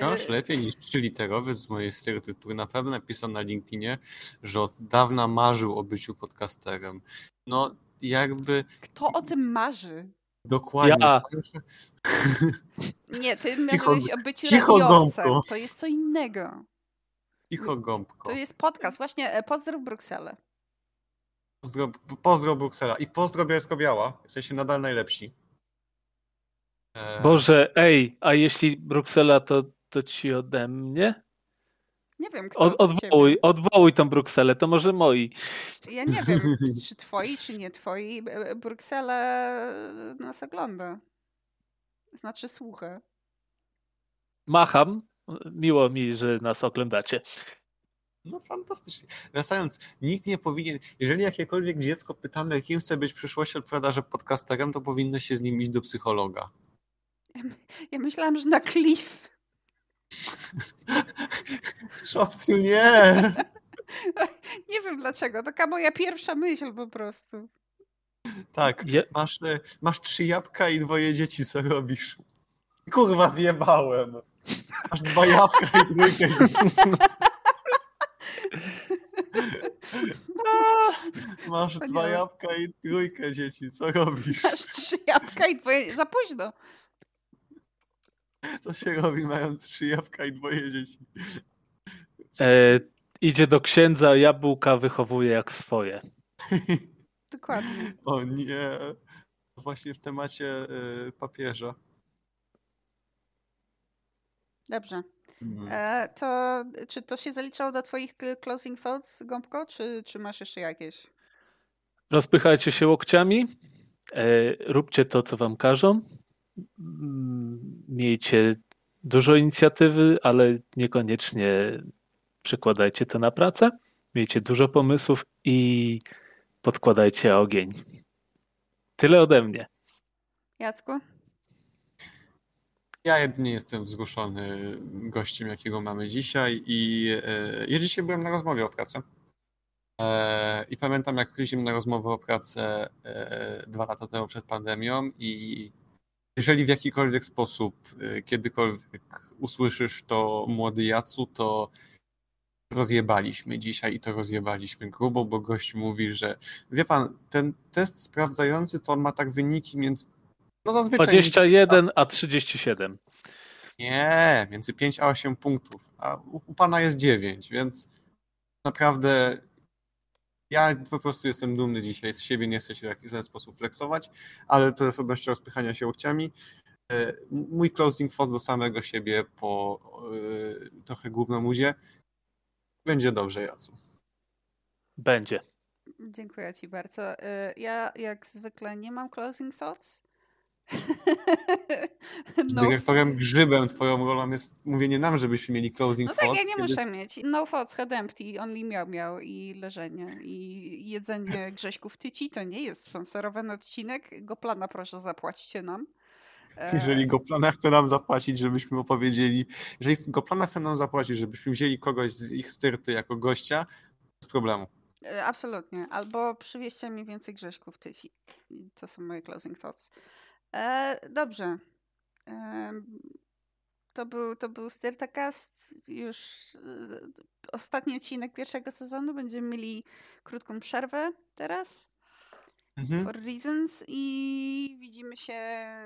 Masz e, lepiej niż trzyliterowy z mojej stereotypy. Na pewno napisał na LinkedInie, że od dawna marzył o byciu podcasterem. No jakby... Kto o tym marzy? Dokładnie. Ja. [LAUGHS] Nie, ty marzyłeś o byciu cicho radiowcem. To jest co innego. Cicho gąbko. To jest podcast. Właśnie e, pozdrow Brukselę. Pozdro, pozdro Bruksela. I pozdro Bielsko-Biała. Jesteście nadal najlepsi. E... Boże, ej, a jeśli Bruksela, to, to ci ode mnie? Nie wiem, kto Od, odwołuj, odwołuj tą Brukselę, to może moi. Ja nie wiem, [LAUGHS] czy twoi, czy nie twoi. E, Bruksela nas ogląda. Znaczy słucha. Macham. Miło mi, że nas oglądacie. No fantastycznie. Wracając, nikt nie powinien, jeżeli jakiekolwiek dziecko pytamy, kim chce być w przyszłości, odpowiada, że podcasterem, to powinno się z nim iść do psychologa. Ja myślałam, że na Cliff. [LAUGHS] Szopciu, nie! [LAUGHS] Nie wiem dlaczego. Taka moja pierwsza myśl po prostu. Tak, Je- masz, e, masz trzy jabłka i dwoje dzieci, co robisz? Kurwa, zjebałem. Masz dwa jabłka i dwójkę [LAUGHS] A, Masz dwa jabłka i trójkę dzieci, co robisz? Masz trzy jabłka i dwoje... Za późno. Co się robi mając trzy jabłka i dwoje dzieci? E, idzie do księdza, jabłka wychowuje jak swoje. [LAUGHS] Dokładnie. O nie. Właśnie w temacie y, papieża. Dobrze. Mm. E, to czy to się zaliczało do twoich k- closing thoughts, Gąbko, czy, czy masz jeszcze jakieś? Rozpychajcie się łokciami, e, róbcie to, co wam każą. Mm, Miejcie dużo inicjatywy, ale niekoniecznie przykładajcie to na pracę. Miejcie dużo pomysłów i podkładajcie ogień. Tyle ode mnie. Jacku? Ja jedynie jestem wzruszony gościem, jakiego mamy dzisiaj i e, ja dzisiaj byłem na rozmowie o pracę. E, I pamiętam, jak chodziliśmy na rozmowę o pracę e, dwa lata temu przed pandemią i jeżeli w jakikolwiek sposób, e, kiedykolwiek usłyszysz to młody Jacu, to rozjebaliśmy dzisiaj i to rozjebaliśmy grubo, bo gość mówi, że wie pan, ten test sprawdzający to on ma tak wyniki między no zazwyczaj 21 a 37. nie, między 5 a 8 punktów, a u, u pana jest 9, więc naprawdę ja po prostu jestem dumny dzisiaj z siebie, nie chcę się w żaden sposób flexować, ale to jest odnośnie rozpychania się łokciami. E, Mój closing thought do samego siebie po e, trochę głównomuzie. Będzie dobrze, Jacu. Będzie. Dziękuję ci bardzo. E, Ja jak zwykle nie mam closing thoughts. No, dyrektorem Grzybem twoją rolą jest mówienie nam, żebyśmy mieli closing no tak, thoughts. ja nie kiedy- muszę mieć. No thoughts, head empty, only miał miał i leżenie. I jedzenie [LAUGHS] grześków tyci to nie jest sponsorowany odcinek. Go plana proszę zapłacicie nam. E, Jeżeli Goplana chce nam zapłacić, żebyśmy opowiedzieli, jeżeli Goplana chce nam zapłacić, żebyśmy wzięli kogoś z ich styrty jako gościa, bez problemu. E, Absolutnie. Albo przywieźcie mi więcej grześków tyci. To są moje closing thoughts. E, dobrze. Em, to był, to był Styrtacast. Już e, ostatni odcinek pierwszego sezonu. Będziemy mieli krótką przerwę teraz. Mhm. For reasons. I widzimy się e,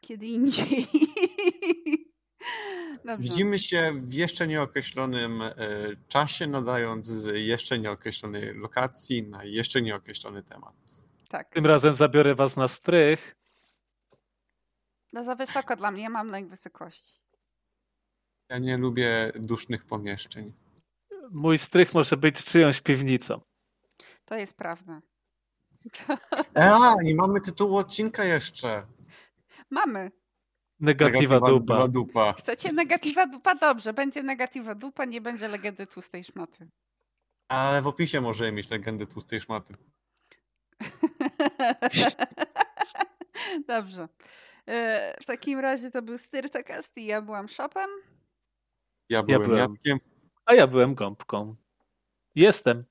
kiedy indziej. [LAUGHS] Dobrze. Widzimy się w jeszcze nieokreślonym e, czasie, nadając z jeszcze nieokreślonej lokacji na jeszcze nieokreślony temat. Tak. Tym razem zabiorę was na strych. No za wysoko dla mnie. Ja mam lęk wysokości. Ja nie lubię dusznych pomieszczeń. Mój strych może być czyjąś piwnicą. To jest prawda. A, i mamy tytuł odcinka jeszcze. Mamy. Negatywa dupa. dupa. Chcecie negatywa dupa? Dobrze, będzie negatywa dupa, nie będzie legendy tłustej szmaty. Ale w opisie możemy mieć legendy tłustej szmaty. [LAUGHS] Dobrze. E, W takim razie to był Styrtacast i ja byłam Shopem. Ja byłem byłem. Jackiem. A ja byłem gąbką. Jestem.